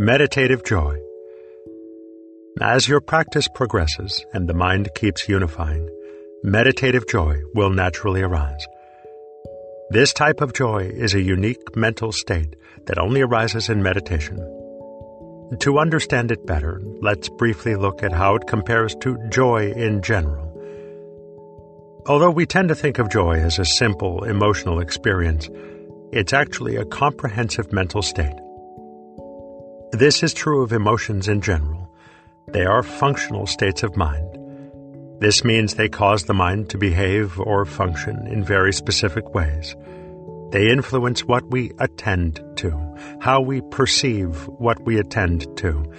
Meditative Joy As your practice progresses and the mind keeps unifying, meditative joy will naturally arise. This type of joy is a unique mental state that only arises in meditation. To understand it better, let's briefly look at how it compares to joy in general. Although we tend to think of joy as a simple emotional experience, it's actually a comprehensive mental state. This is true of emotions in general. They are functional states of mind. This means they cause the mind to behave or function in very specific ways. They influence what we attend to, how we perceive what we attend to,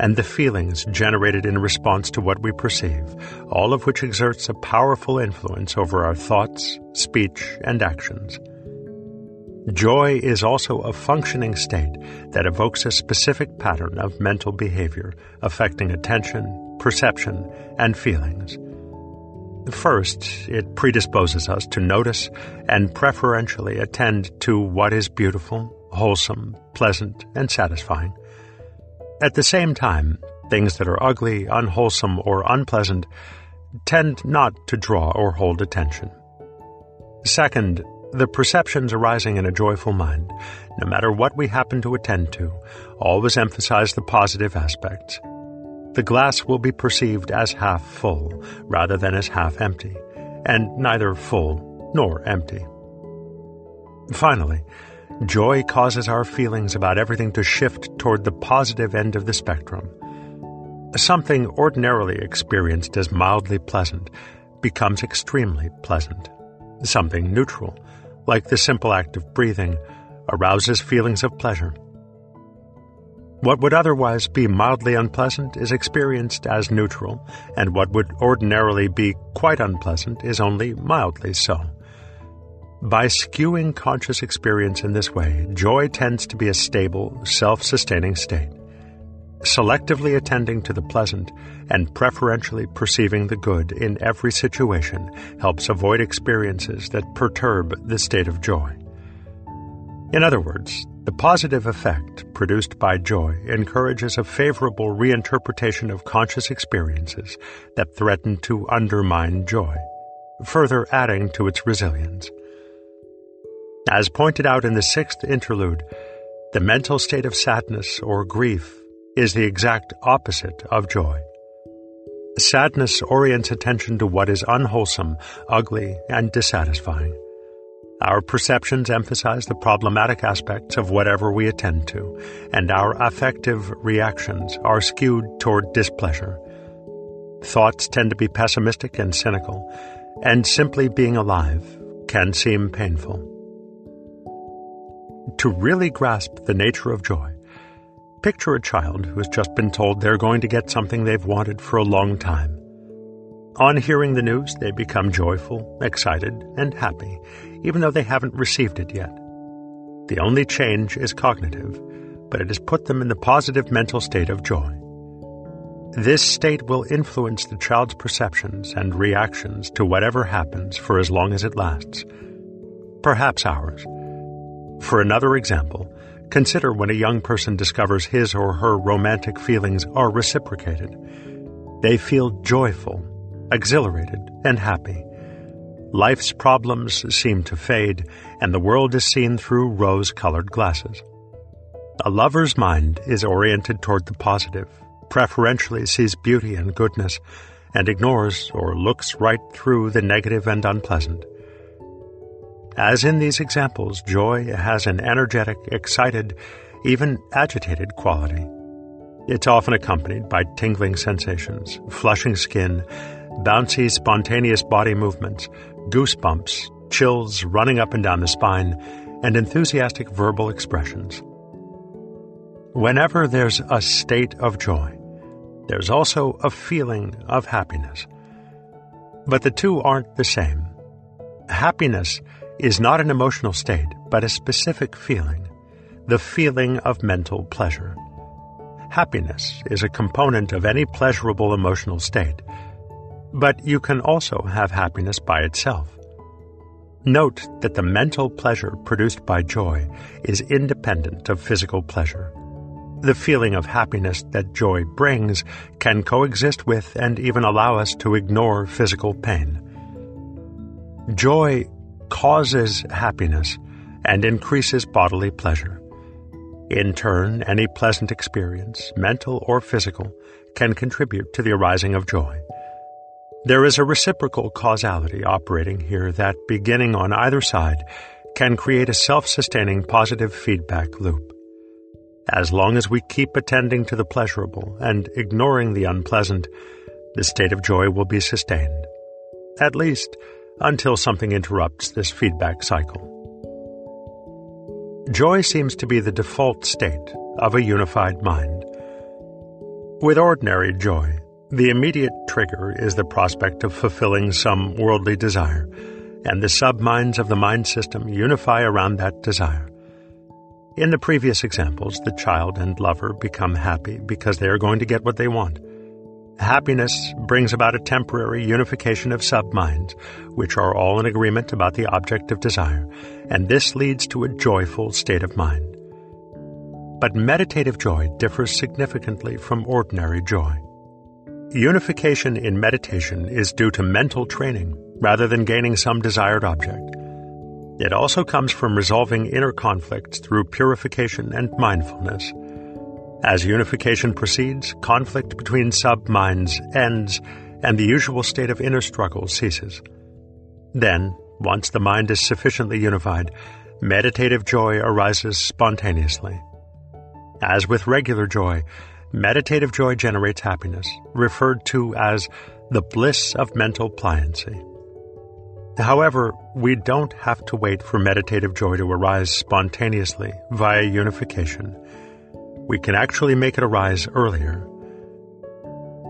and the feelings generated in response to what we perceive, all of which exerts a powerful influence over our thoughts, speech, and actions. Joy is also a functioning state that evokes a specific pattern of mental behavior affecting attention, perception, and feelings. First, it predisposes us to notice and preferentially attend to what is beautiful, wholesome, pleasant, and satisfying. At the same time, things that are ugly, unwholesome, or unpleasant tend not to draw or hold attention. Second, the perceptions arising in a joyful mind, no matter what we happen to attend to, always emphasize the positive aspects. The glass will be perceived as half full rather than as half empty, and neither full nor empty. Finally, joy causes our feelings about everything to shift toward the positive end of the spectrum. Something ordinarily experienced as mildly pleasant becomes extremely pleasant. Something neutral like the simple act of breathing, arouses feelings of pleasure. What would otherwise be mildly unpleasant is experienced as neutral, and what would ordinarily be quite unpleasant is only mildly so. By skewing conscious experience in this way, joy tends to be a stable, self sustaining state selectively attending to the pleasant and preferentially perceiving the good in every situation helps avoid experiences that perturb the state of joy. In other words, the positive effect produced by joy encourages a favorable reinterpretation of conscious experiences that threaten to undermine joy, further adding to its resilience. As pointed out in the sixth interlude, the mental state of sadness or grief is the exact opposite of joy. Sadness orients attention to what is unwholesome, ugly, and dissatisfying. Our perceptions emphasize the problematic aspects of whatever we attend to, and our affective reactions are skewed toward displeasure. Thoughts tend to be pessimistic and cynical, and simply being alive can seem painful. To really grasp the nature of joy, Picture a child who has just been told they're going to get something they've wanted for a long time. On hearing the news, they become joyful, excited, and happy, even though they haven't received it yet. The only change is cognitive, but it has put them in the positive mental state of joy. This state will influence the child's perceptions and reactions to whatever happens for as long as it lasts, perhaps hours. For another example, Consider when a young person discovers his or her romantic feelings are reciprocated. They feel joyful, exhilarated, and happy. Life's problems seem to fade, and the world is seen through rose colored glasses. A lover's mind is oriented toward the positive, preferentially sees beauty and goodness, and ignores or looks right through the negative and unpleasant. As in these examples, joy has an energetic, excited, even agitated quality. It's often accompanied by tingling sensations, flushing skin, bouncy, spontaneous body movements, goosebumps, chills running up and down the spine, and enthusiastic verbal expressions. Whenever there's a state of joy, there's also a feeling of happiness. But the two aren't the same. Happiness is not an emotional state, but a specific feeling, the feeling of mental pleasure. Happiness is a component of any pleasurable emotional state, but you can also have happiness by itself. Note that the mental pleasure produced by joy is independent of physical pleasure. The feeling of happiness that joy brings can coexist with and even allow us to ignore physical pain. Joy causes happiness and increases bodily pleasure. In turn, any pleasant experience, mental or physical, can contribute to the arising of joy. There is a reciprocal causality operating here that, beginning on either side, can create a self sustaining positive feedback loop. As long as we keep attending to the pleasurable and ignoring the unpleasant, the state of joy will be sustained. At least, until something interrupts this feedback cycle. Joy seems to be the default state of a unified mind. With ordinary joy, the immediate trigger is the prospect of fulfilling some worldly desire, and the subminds of the mind system unify around that desire. In the previous examples, the child and lover become happy because they are going to get what they want. Happiness brings about a temporary unification of subminds, which are all in agreement about the object of desire, and this leads to a joyful state of mind. But meditative joy differs significantly from ordinary joy. Unification in meditation is due to mental training rather than gaining some desired object. It also comes from resolving inner conflicts through purification and mindfulness. As unification proceeds, conflict between sub-minds ends and the usual state of inner struggle ceases. Then, once the mind is sufficiently unified, meditative joy arises spontaneously. As with regular joy, meditative joy generates happiness, referred to as the bliss of mental pliancy. However, we don't have to wait for meditative joy to arise spontaneously via unification. We can actually make it arise earlier.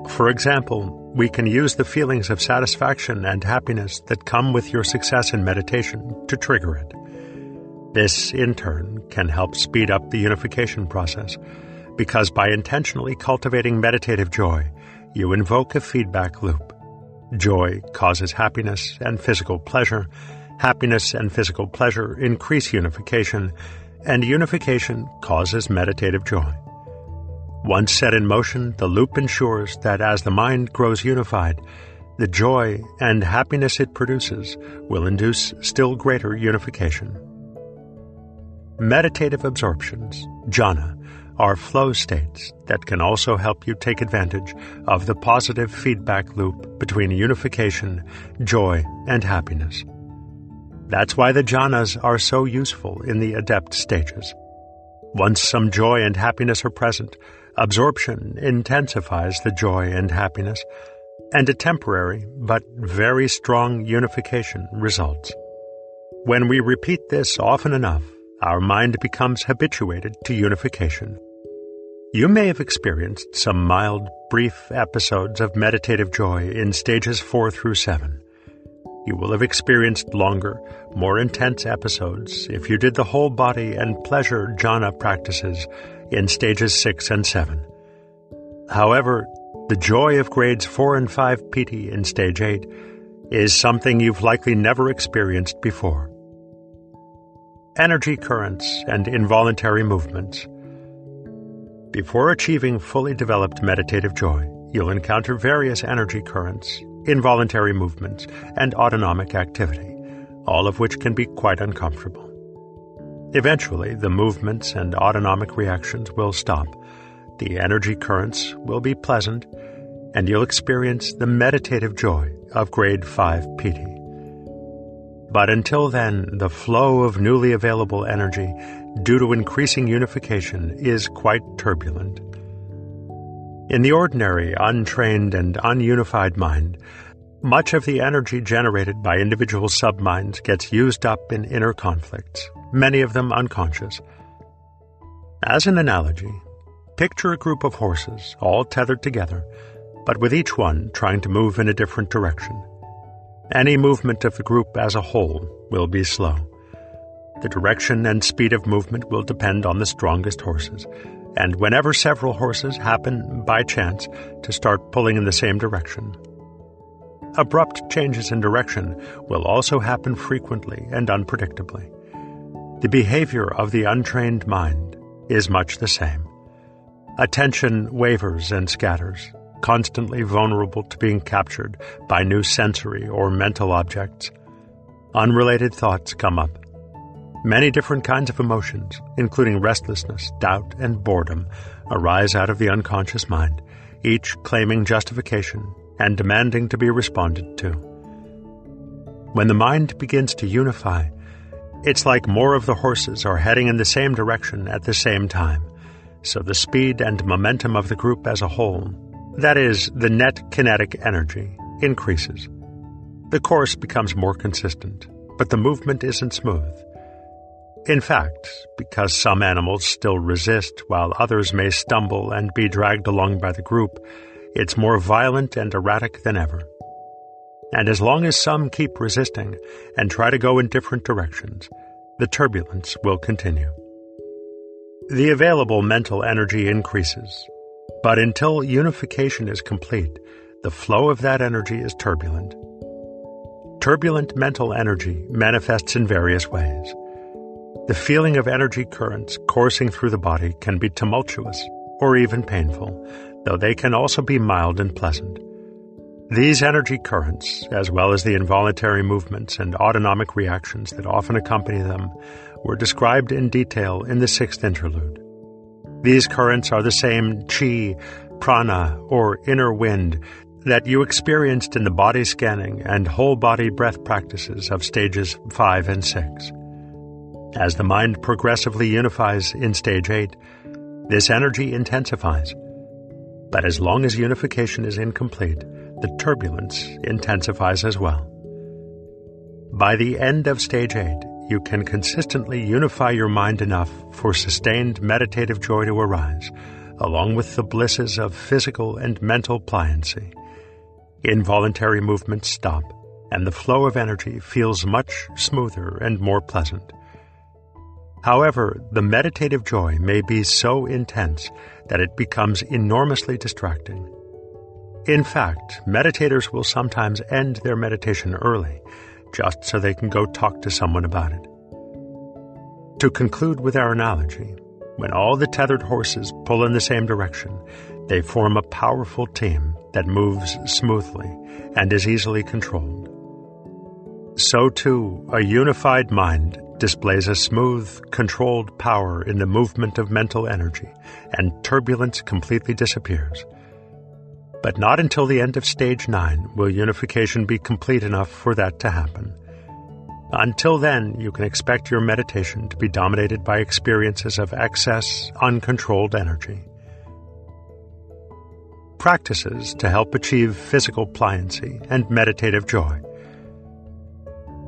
For example, we can use the feelings of satisfaction and happiness that come with your success in meditation to trigger it. This, in turn, can help speed up the unification process because by intentionally cultivating meditative joy, you invoke a feedback loop. Joy causes happiness and physical pleasure. Happiness and physical pleasure increase unification, and unification causes meditative joy. Once set in motion, the loop ensures that as the mind grows unified, the joy and happiness it produces will induce still greater unification. Meditative absorptions, jhana, are flow states that can also help you take advantage of the positive feedback loop between unification, joy, and happiness. That's why the jhanas are so useful in the adept stages. Once some joy and happiness are present, absorption intensifies the joy and happiness, and a temporary but very strong unification results. When we repeat this often enough, our mind becomes habituated to unification. You may have experienced some mild, brief episodes of meditative joy in stages 4 through 7. You will have experienced longer, more intense episodes if you did the whole body and pleasure jhana practices in stages 6 and 7. However, the joy of grades 4 and 5 piti in stage 8 is something you've likely never experienced before. Energy currents and involuntary movements before achieving fully developed meditative joy, you'll encounter various energy currents, involuntary movements, and autonomic activity, all of which can be quite uncomfortable. Eventually, the movements and autonomic reactions will stop, the energy currents will be pleasant, and you'll experience the meditative joy of grade 5 piti. But until then, the flow of newly available energy due to increasing unification is quite turbulent. In the ordinary, untrained, and ununified mind, much of the energy generated by individual subminds gets used up in inner conflicts, many of them unconscious. As an analogy, picture a group of horses all tethered together, but with each one trying to move in a different direction. Any movement of the group as a whole will be slow. The direction and speed of movement will depend on the strongest horses, and whenever several horses happen by chance to start pulling in the same direction. Abrupt changes in direction will also happen frequently and unpredictably. The behavior of the untrained mind is much the same. Attention wavers and scatters, constantly vulnerable to being captured by new sensory or mental objects. Unrelated thoughts come up. Many different kinds of emotions, including restlessness, doubt, and boredom, arise out of the unconscious mind, each claiming justification and demanding to be responded to. When the mind begins to unify, it's like more of the horses are heading in the same direction at the same time, so the speed and momentum of the group as a whole, that is, the net kinetic energy, increases. The course becomes more consistent, but the movement isn't smooth. In fact, because some animals still resist while others may stumble and be dragged along by the group, it's more violent and erratic than ever. And as long as some keep resisting and try to go in different directions, the turbulence will continue. The available mental energy increases, but until unification is complete, the flow of that energy is turbulent. Turbulent mental energy manifests in various ways. The feeling of energy currents coursing through the body can be tumultuous or even painful, though they can also be mild and pleasant. These energy currents, as well as the involuntary movements and autonomic reactions that often accompany them, were described in detail in the sixth interlude. These currents are the same chi, prana, or inner wind that you experienced in the body scanning and whole body breath practices of stages 5 and 6. As the mind progressively unifies in stage 8, this energy intensifies. But as long as unification is incomplete, the turbulence intensifies as well. By the end of stage 8, you can consistently unify your mind enough for sustained meditative joy to arise, along with the blisses of physical and mental pliancy. Involuntary movements stop, and the flow of energy feels much smoother and more pleasant. However, the meditative joy may be so intense that it becomes enormously distracting. In fact, meditators will sometimes end their meditation early, just so they can go talk to someone about it. To conclude with our analogy, when all the tethered horses pull in the same direction, they form a powerful team that moves smoothly and is easily controlled. So too, a unified mind displays a smooth, controlled power in the movement of mental energy, and turbulence completely disappears. But not until the end of stage 9 will unification be complete enough for that to happen. Until then, you can expect your meditation to be dominated by experiences of excess, uncontrolled energy. Practices to help achieve physical pliancy and meditative joy.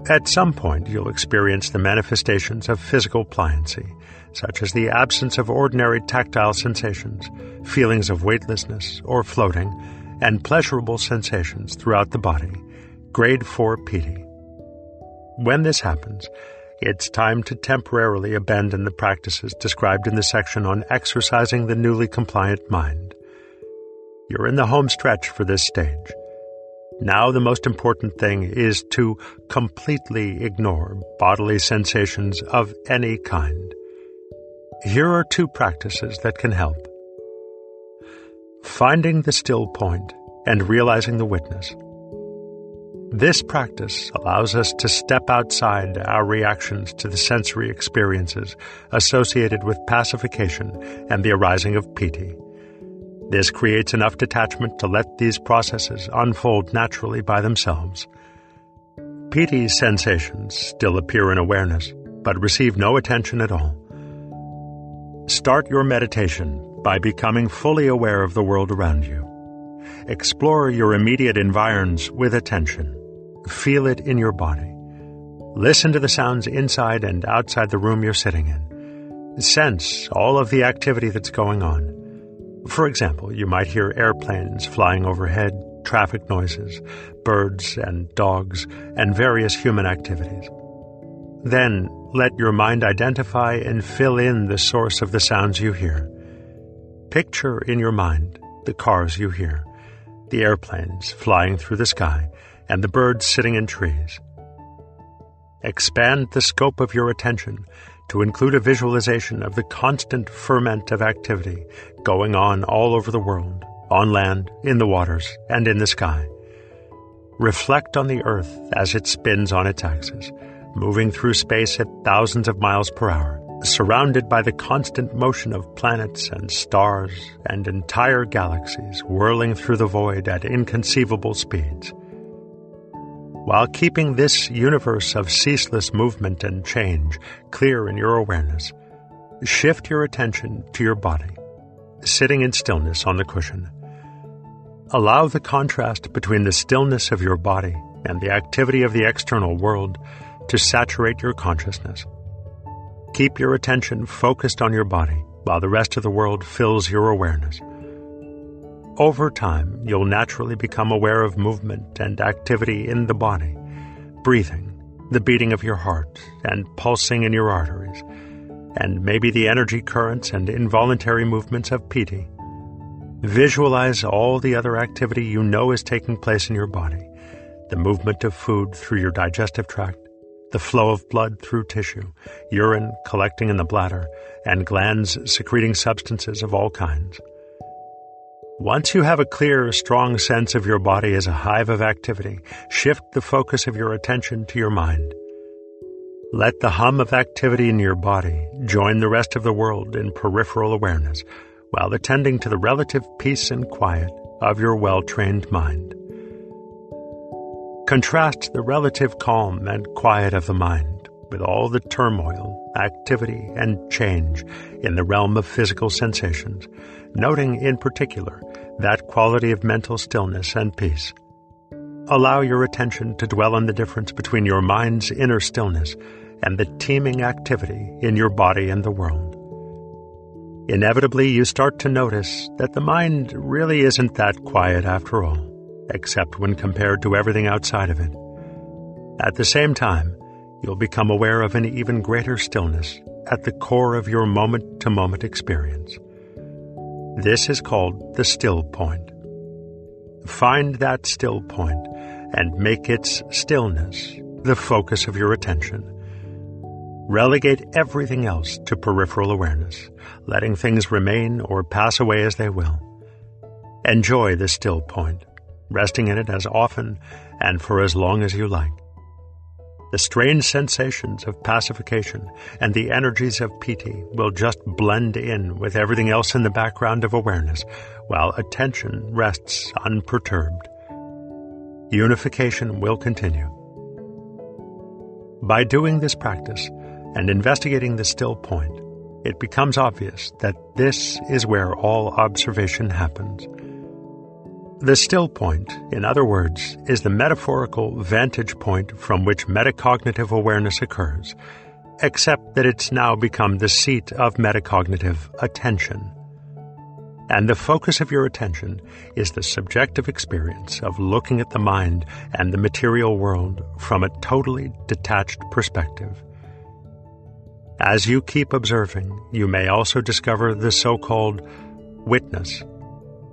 At some point, you'll experience the manifestations of physical pliancy, such as the absence of ordinary tactile sensations, feelings of weightlessness or floating, and pleasurable sensations throughout the body, grade 4 piti. When this happens, it's time to temporarily abandon the practices described in the section on exercising the newly compliant mind. You're in the home stretch for this stage now, the most important thing is to completely ignore bodily sensations of any kind. Here are two practices that can help finding the still point and realizing the witness. This practice allows us to step outside our reactions to the sensory experiences associated with pacification and the arising of piti. This creates enough detachment to let these processes unfold naturally by themselves. Piti sensations still appear in awareness, but receive no attention at all. Start your meditation by becoming fully aware of the world around you. Explore your immediate environs with attention. Feel it in your body. Listen to the sounds inside and outside the room you're sitting in. Sense all of the activity that's going on. For example, you might hear airplanes flying overhead, traffic noises, birds and dogs, and various human activities. Then let your mind identify and fill in the source of the sounds you hear. Picture in your mind the cars you hear, the airplanes flying through the sky, and the birds sitting in trees. Expand the scope of your attention to include a visualization of the constant ferment of activity going on all over the world, on land, in the waters, and in the sky. Reflect on the Earth as it spins on its axis, moving through space at thousands of miles per hour, surrounded by the constant motion of planets and stars and entire galaxies whirling through the void at inconceivable speeds. While keeping this universe of ceaseless movement and change clear in your awareness, shift your attention to your body, sitting in stillness on the cushion. Allow the contrast between the stillness of your body and the activity of the external world to saturate your consciousness. Keep your attention focused on your body while the rest of the world fills your awareness. Over time, you'll naturally become aware of movement and activity in the body, breathing, the beating of your heart, and pulsing in your arteries, and maybe the energy currents and involuntary movements of piti. Visualize all the other activity you know is taking place in your body the movement of food through your digestive tract, the flow of blood through tissue, urine collecting in the bladder, and glands secreting substances of all kinds. Once you have a clear, strong sense of your body as a hive of activity, shift the focus of your attention to your mind. Let the hum of activity in your body join the rest of the world in peripheral awareness while attending to the relative peace and quiet of your well trained mind. Contrast the relative calm and quiet of the mind with all the turmoil, activity, and change in the realm of physical sensations, noting in particular that quality of mental stillness and peace. Allow your attention to dwell on the difference between your mind's inner stillness and the teeming activity in your body and the world. Inevitably, you start to notice that the mind really isn't that quiet after all, except when compared to everything outside of it. At the same time, you'll become aware of an even greater stillness at the core of your moment to moment experience. This is called the still point. Find that still point and make its stillness the focus of your attention. Relegate everything else to peripheral awareness, letting things remain or pass away as they will. Enjoy the still point, resting in it as often and for as long as you like. The strange sensations of pacification and the energies of piti will just blend in with everything else in the background of awareness, while attention rests unperturbed. Unification will continue. By doing this practice and investigating the still point, it becomes obvious that this is where all observation happens. The still point, in other words, is the metaphorical vantage point from which metacognitive awareness occurs, except that it's now become the seat of metacognitive attention. And the focus of your attention is the subjective experience of looking at the mind and the material world from a totally detached perspective. As you keep observing, you may also discover the so called witness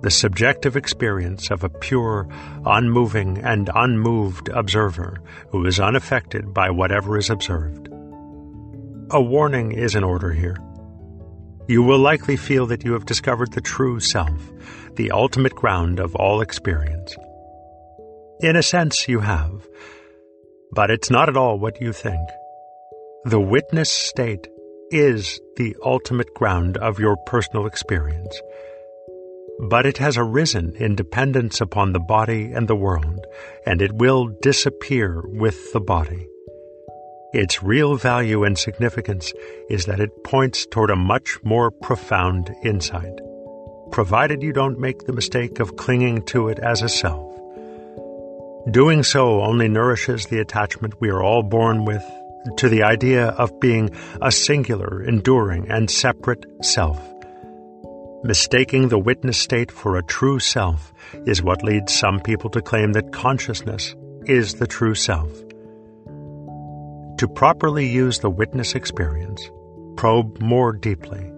the subjective experience of a pure, unmoving, and unmoved observer who is unaffected by whatever is observed. A warning is in order here. You will likely feel that you have discovered the true self, the ultimate ground of all experience. In a sense, you have, but it's not at all what you think. The witness state is the ultimate ground of your personal experience but it has arisen in dependence upon the body and the world, and it will disappear with the body. Its real value and significance is that it points toward a much more profound insight, provided you don't make the mistake of clinging to it as a self. Doing so only nourishes the attachment we are all born with to the idea of being a singular, enduring, and separate self Mistaking the witness state for a true self is what leads some people to claim that consciousness is the true self. To properly use the witness experience, probe more deeply.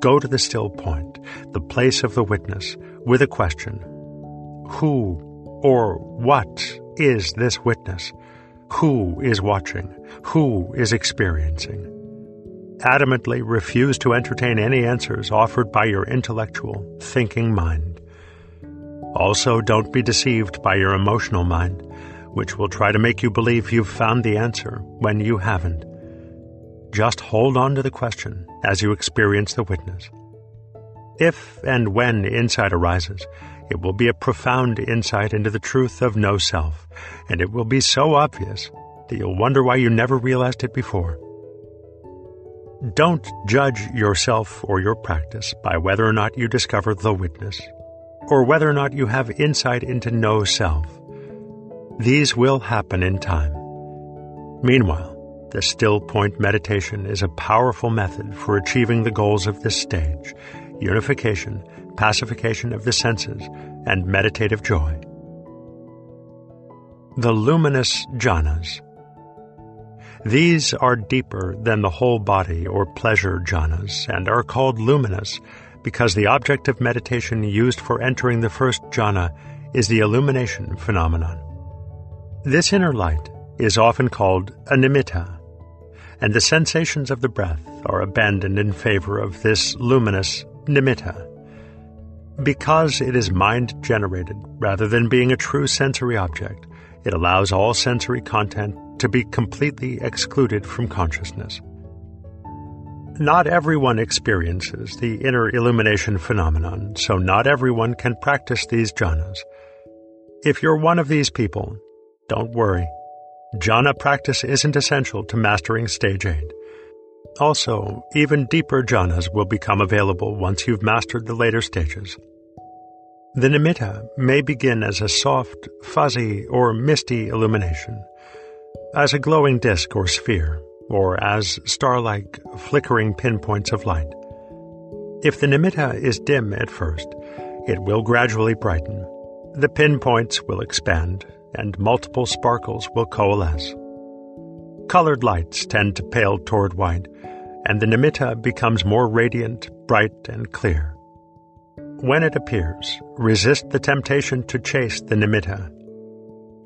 Go to the still point, the place of the witness, with a question Who or what is this witness? Who is watching? Who is experiencing? Adamantly refuse to entertain any answers offered by your intellectual, thinking mind. Also, don't be deceived by your emotional mind, which will try to make you believe you've found the answer when you haven't. Just hold on to the question as you experience the witness. If and when insight arises, it will be a profound insight into the truth of no self, and it will be so obvious that you'll wonder why you never realized it before. Don't judge yourself or your practice by whether or not you discover the witness, or whether or not you have insight into no self. These will happen in time. Meanwhile, the still point meditation is a powerful method for achieving the goals of this stage unification, pacification of the senses, and meditative joy. The luminous jhanas. These are deeper than the whole body or pleasure jhanas and are called luminous because the object of meditation used for entering the first jhana is the illumination phenomenon. This inner light is often called a nimitta, and the sensations of the breath are abandoned in favor of this luminous nimitta. Because it is mind generated rather than being a true sensory object, it allows all sensory content to be completely excluded from consciousness. Not everyone experiences the inner illumination phenomenon, so not everyone can practice these jhanas. If you're one of these people, don't worry. Jhana practice isn't essential to mastering stage 8. Also, even deeper jhanas will become available once you've mastered the later stages. The nimitta may begin as a soft, fuzzy, or misty illumination, as a glowing disk or sphere, or as star-like, flickering pinpoints of light. If the nimitta is dim at first, it will gradually brighten. The pinpoints will expand, and multiple sparkles will coalesce. Colored lights tend to pale toward white, and the nimitta becomes more radiant, bright, and clear. When it appears, resist the temptation to chase the nimitta.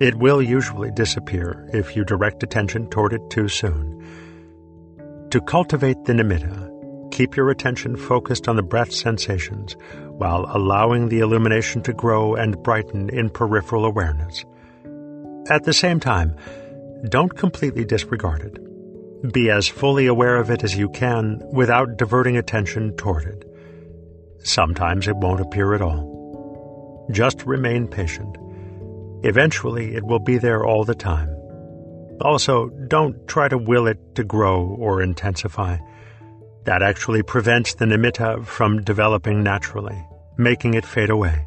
It will usually disappear if you direct attention toward it too soon. To cultivate the nimitta, keep your attention focused on the breath sensations while allowing the illumination to grow and brighten in peripheral awareness. At the same time, don't completely disregard it. Be as fully aware of it as you can without diverting attention toward it. Sometimes it won't appear at all. Just remain patient. Eventually, it will be there all the time. Also, don't try to will it to grow or intensify. That actually prevents the nimitta from developing naturally, making it fade away.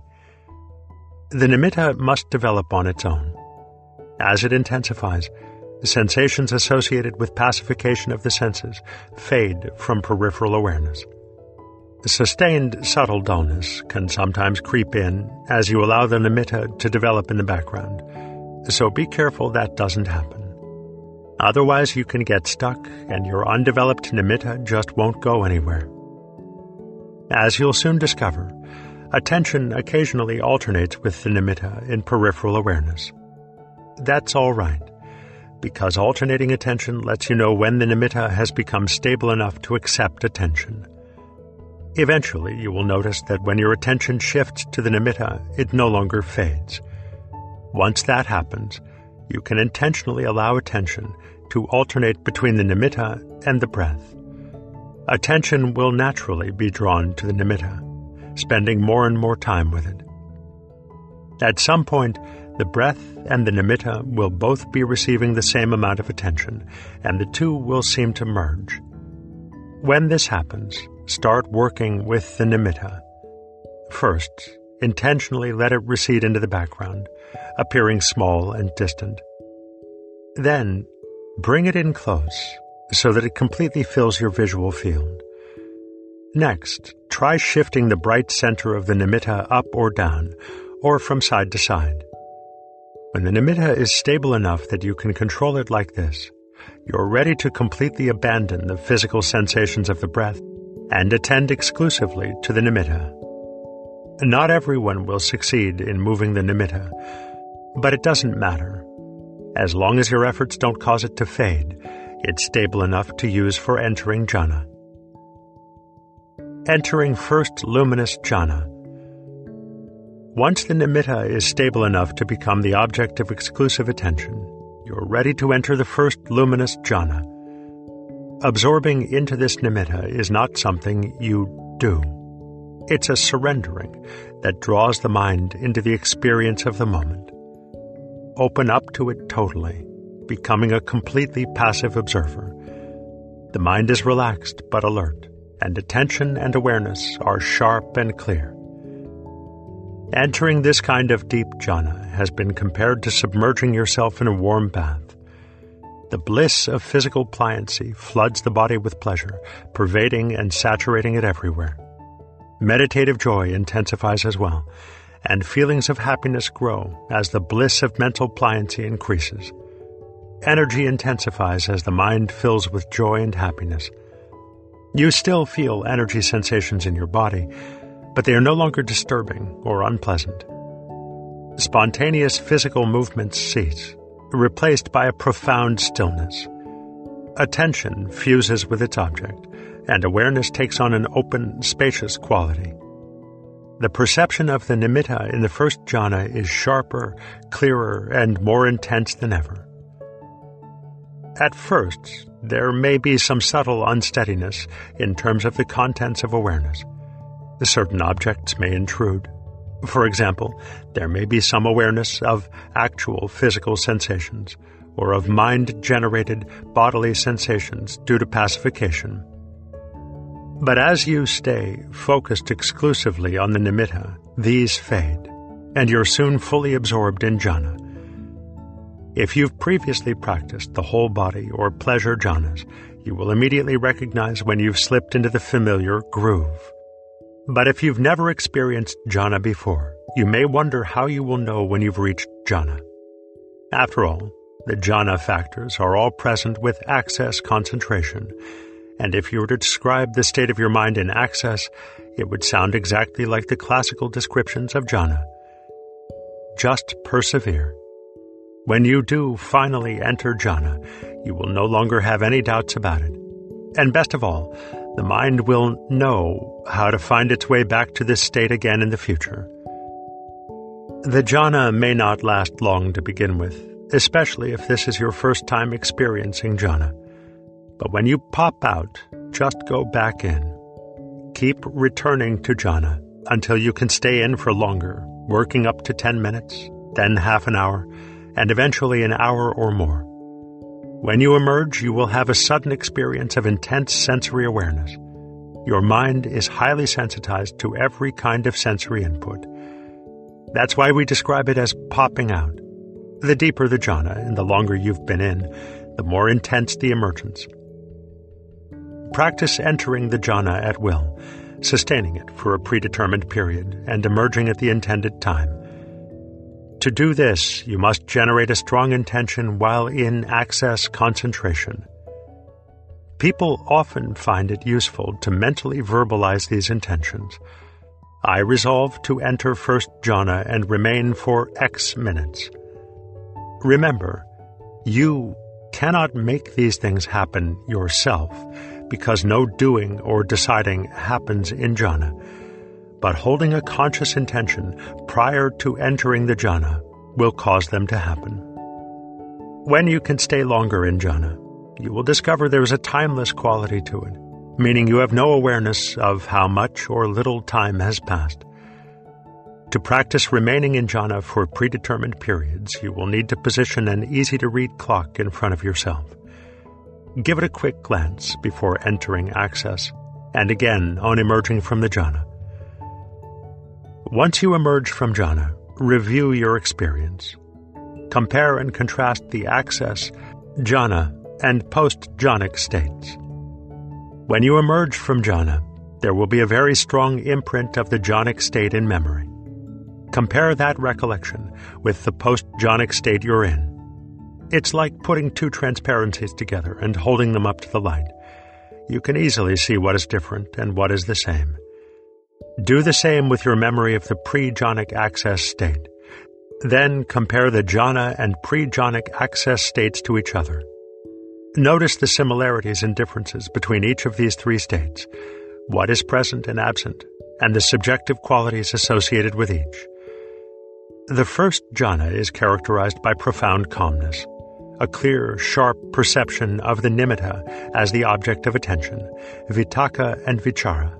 The nimitta must develop on its own. As it intensifies, the sensations associated with pacification of the senses fade from peripheral awareness. Sustained subtle dullness can sometimes creep in as you allow the nimitta to develop in the background, so be careful that doesn't happen. Otherwise, you can get stuck and your undeveloped nimitta just won't go anywhere. As you'll soon discover, attention occasionally alternates with the nimitta in peripheral awareness. That's all right because alternating attention lets you know when the nimitta has become stable enough to accept attention. Eventually, you will notice that when your attention shifts to the nimitta, it no longer fades. Once that happens, you can intentionally allow attention to alternate between the nimitta and the breath. Attention will naturally be drawn to the nimitta, spending more and more time with it. At some point, the breath and the nimitta will both be receiving the same amount of attention, and the two will seem to merge. When this happens, start working with the nimitta. First, intentionally let it recede into the background, appearing small and distant. Then, bring it in close so that it completely fills your visual field. Next, try shifting the bright center of the nimitta up or down, or from side to side. When the nimitta is stable enough that you can control it like this, you're ready to completely abandon the physical sensations of the breath and attend exclusively to the nimitta. Not everyone will succeed in moving the nimitta, but it doesn't matter. As long as your efforts don't cause it to fade, It's stable enough to use for entering jhana. Entering first luminous jhana. Once the nimitta is stable enough to become the object of exclusive attention, you're ready to enter the first luminous jhana. Absorbing into this nimitta is not something you do. It's a surrendering that draws the mind into the experience of the moment. Open up to it totally, becoming a completely passive observer. The mind is relaxed but alert, and attention and awareness are sharp and clear. Entering this kind of deep jhana has been compared to submerging yourself in a warm bath. The bliss of physical pliancy floods the body with pleasure, pervading and saturating it everywhere. Meditative joy intensifies as well, and feelings of happiness grow as the bliss of mental pliancy increases. Energy intensifies as the mind fills with joy and happiness. You still feel energy sensations in your body, but they are no longer disturbing or unpleasant. Spontaneous physical movements cease, replaced by a profound stillness. Attention fuses with its object, and awareness takes on an open, spacious quality. The perception of the nimitta in the first jhana is sharper, clearer, and more intense than ever. At first, there may be some subtle unsteadiness in terms of the contents of awareness. Certain objects may intrude. For example, there may be some awareness of actual physical sensations or of mind generated bodily sensations due to pacification. But as you stay focused exclusively on the nimitta, these fade, and you're soon fully absorbed in jhana. If you've previously practiced the whole body or pleasure jhanas, you will immediately recognize when you've slipped into the familiar groove. But if you've never experienced jhana before, you may wonder how you will know when you've reached jhana. After all, the jhana factors are all present with access concentration, and if you were to describe the state of your mind in access, it would sound exactly like the classical descriptions of jhana. Just persevere. When you do finally enter jhana, you will no longer have any doubts about it. And best of all, the mind will know how to find its way back to this state again in the future. The jhana may not last long to begin with, especially if this is your first time experiencing jhana. But when you pop out, just go back in. Keep returning to jhana until you can stay in for longer, working up to 10 minutes, then half an hour, and eventually an hour or more. When you emerge, you will have a sudden experience of intense sensory awareness. Your mind is highly sensitized to every kind of sensory input. That's why we describe it as popping out. The deeper the jhana and the longer you've been in, the more intense the emergence. Practice entering the jhana at will, sustaining it for a predetermined period, and emerging at the intended time. To do this, you must generate a strong intention while in access concentration. People often find it useful to mentally verbalize these intentions. I resolve to enter first jhana and remain for X minutes. Remember, you cannot make these things happen yourself because no doing or deciding happens in jhana but holding a conscious intention prior to entering the jhana will cause them to happen. When you can stay longer in jhana, you will discover there is a timeless quality to it, meaning you have no awareness of how much or little time has passed. To practice remaining in jhana for predetermined periods, you will need to position an easy to read clock in front of yourself. Give it a quick glance before entering access, and again on emerging from the jhana. Once you emerge from jhana, review your experience. Compare and contrast the access, jhana, and post-jhanic states. When you emerge from jhana, there will be a very strong imprint of the jhanic state in memory. Compare that recollection with the post-jhanic state you're in. It's like putting two transparencies together and holding them up to the light. You can easily see what is different and what is the same. Do the same with your memory of the pre-jhanic access state. Then compare the jhana and pre-jhanic access states to each other. Notice the similarities and differences between each of these three states, what is present and absent, and the subjective qualities associated with each. The first jhana is characterized by profound calmness, a clear, sharp perception of the nimitta as the object of attention, vitakka and vichara,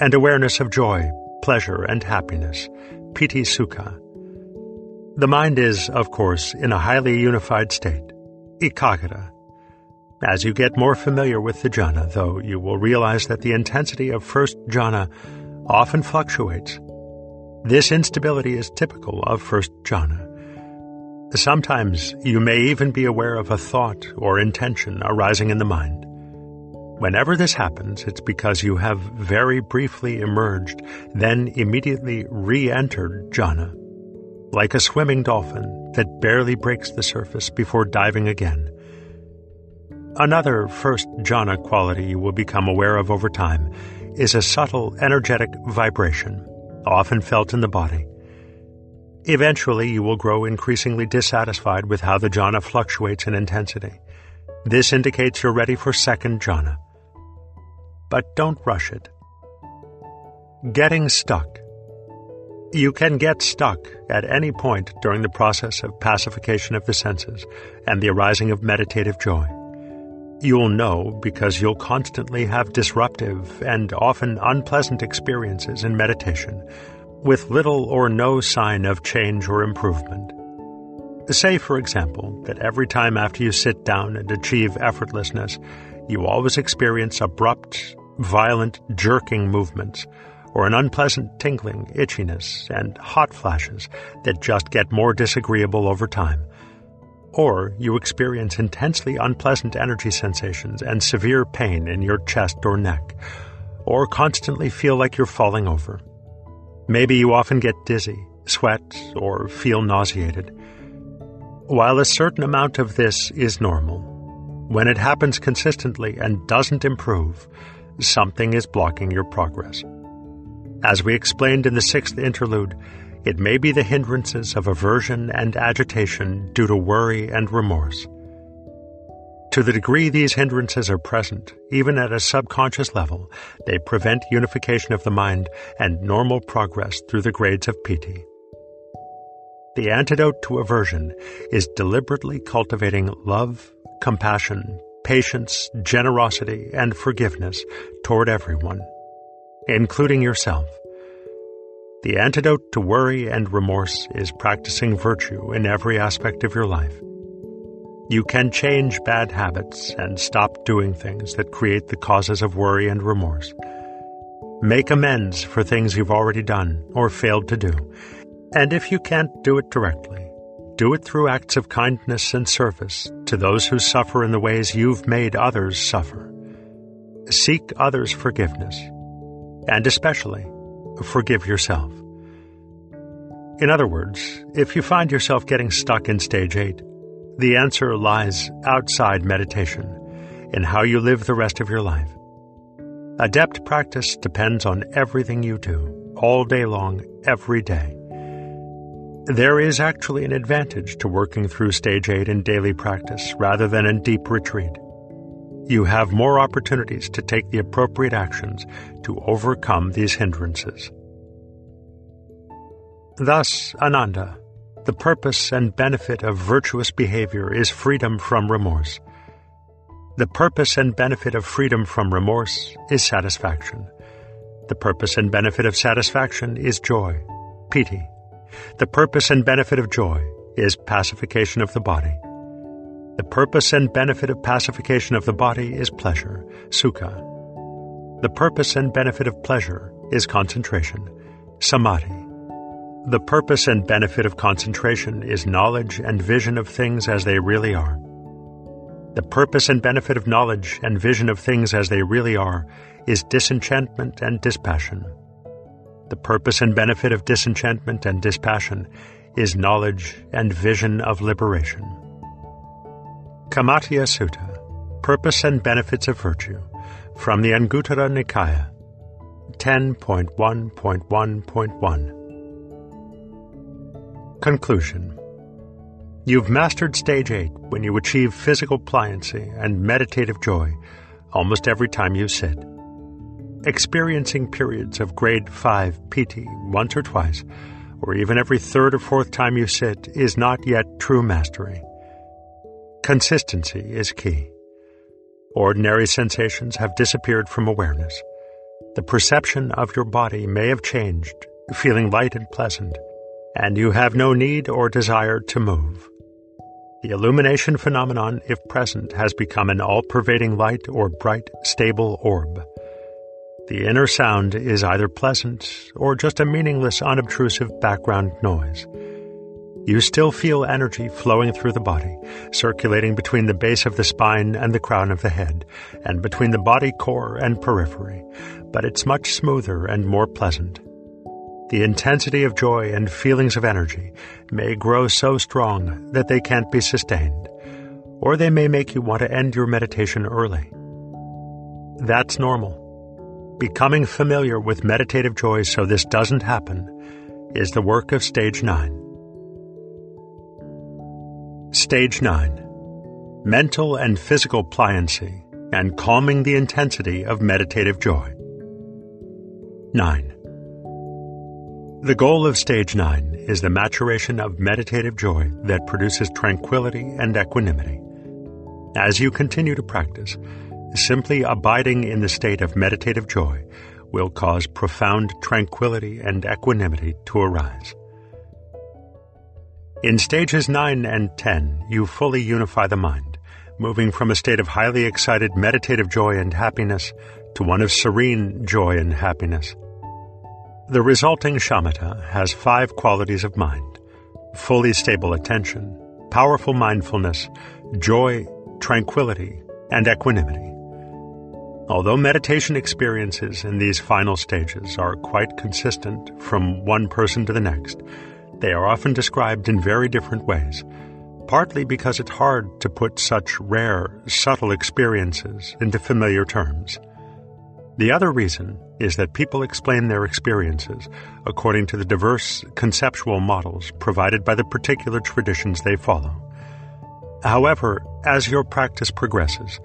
and awareness of joy, pleasure, and happiness, piti sukha. The mind is, of course, in a highly unified state, ekaggata. As you get more familiar with the jhana, though, you will realize that the intensity of first jhana often fluctuates. This instability is typical of first jhana. Sometimes you may even be aware of a thought or intention arising in the mind. Whenever this happens, it's because you have very briefly emerged, then immediately re entered jhana like a swimming dolphin that barely breaks the surface before diving again. Another first jhana quality you will become aware of over time is a subtle energetic vibration, often felt in the body. Eventually, you will grow increasingly dissatisfied with how the jhana fluctuates in intensity. This indicates you're ready for second jhana. But don't rush it. Getting stuck you can get stuck at any point during the process of pacification of the senses and the arising of meditative joy. You'll know because you'll constantly have disruptive and often unpleasant experiences in meditation with little or no sign of change or improvement. Say, for example, that every time after you sit down and achieve effortlessness, you always experience abrupt, violent, jerking movements or an unpleasant tingling, itchiness, and hot flashes that just get more disagreeable over time. Or you experience intensely unpleasant energy sensations and severe pain in your chest or neck, or constantly feel like you're falling over. Maybe you often get dizzy, sweat, or feel nauseated. While a certain amount of this is normal, when it happens consistently and doesn't improve, something is blocking your progress. As we explained in the sixth interlude, it may be the hindrances of aversion and agitation due to worry and remorse. To the degree these hindrances are present, even at a subconscious level, they prevent unification of the mind and normal progress through the grades of piti. The antidote to aversion is deliberately cultivating love, compassion, patience, generosity, and forgiveness toward everyone including yourself. The antidote to worry and remorse is practicing virtue in every aspect of your life. You can change bad habits and stop doing things that create the causes of worry and remorse. Make amends for things you've already done or failed to do. And if you can't do it directly, do it through acts of kindness and service to those who suffer in the ways you've made others suffer. Seek others' forgiveness and especially forgive yourself. In other words, if you find yourself getting stuck in stage 8, the answer lies outside meditation, in how you live the rest of your life. Adept practice depends on everything you do, all day long, every day. There is actually an advantage to working through stage 8 in daily practice rather than in deep retreat you have more opportunities to take the appropriate actions to overcome these hindrances. Thus, Ananda, the purpose and benefit of virtuous behavior is freedom from remorse. The purpose and benefit of freedom from remorse is satisfaction. The purpose and benefit of satisfaction is joy, piti. The purpose and benefit of joy is pacification of the body. The purpose and benefit of pacification of the body is pleasure, sukha. The purpose and benefit of pleasure is concentration, samadhi. The purpose and benefit of concentration is knowledge and vision of things as they really are. The purpose and benefit of knowledge and vision of things as they really are is disenchantment and dispassion. The purpose and benefit of disenchantment and dispassion is knowledge and vision of liberation. Kimatthiya Sutta Purpose and Benefits of Virtue from the Anguttara Nikaya 10.1.1.1 Conclusion You've mastered stage 8 when you achieve physical pliancy and meditative joy almost every time you sit. Experiencing periods of grade 5 piti once or twice, or even every third or fourth time you sit, is not yet true mastery. Consistency is key. Ordinary sensations have disappeared from awareness. The perception of your body may have changed, feeling light and pleasant, and you have no need or desire to move. The illumination phenomenon, if present, has become an all pervading light or bright, stable orb. The inner sound is either pleasant or just a meaningless, unobtrusive background noise. You still feel energy flowing through the body, circulating between the base of the spine and the crown of the head, and between the body core and periphery, but it's much smoother and more pleasant. The intensity of joy and feelings of energy may grow so strong that they can't be sustained, or they may make you want to end your meditation early. That's normal. Becoming familiar with meditative joy so this doesn't happen is the work of stage 9. Stage 9 Mental and physical pliancy and calming the intensity of meditative joy. 9. The goal of stage 9 is the maturation of meditative joy that produces tranquility and equanimity. As you continue to practice, Simply abiding in the state of meditative joy will cause profound tranquility and equanimity to arise. In stages 9 and 10, you fully unify the mind, moving from a state of highly excited meditative joy and happiness to one of serene joy and happiness. The resulting shamatha has five qualities of mind fully stable attention, powerful mindfulness, joy, tranquility, and equanimity. Although meditation experiences in these final stages are quite consistent from one person to the next, they are often described in very different ways, partly because it's hard to put such rare, subtle experiences into familiar terms. The other reason is that people explain their experiences according to the diverse conceptual models provided by the particular traditions they follow. However, as your practice progresses,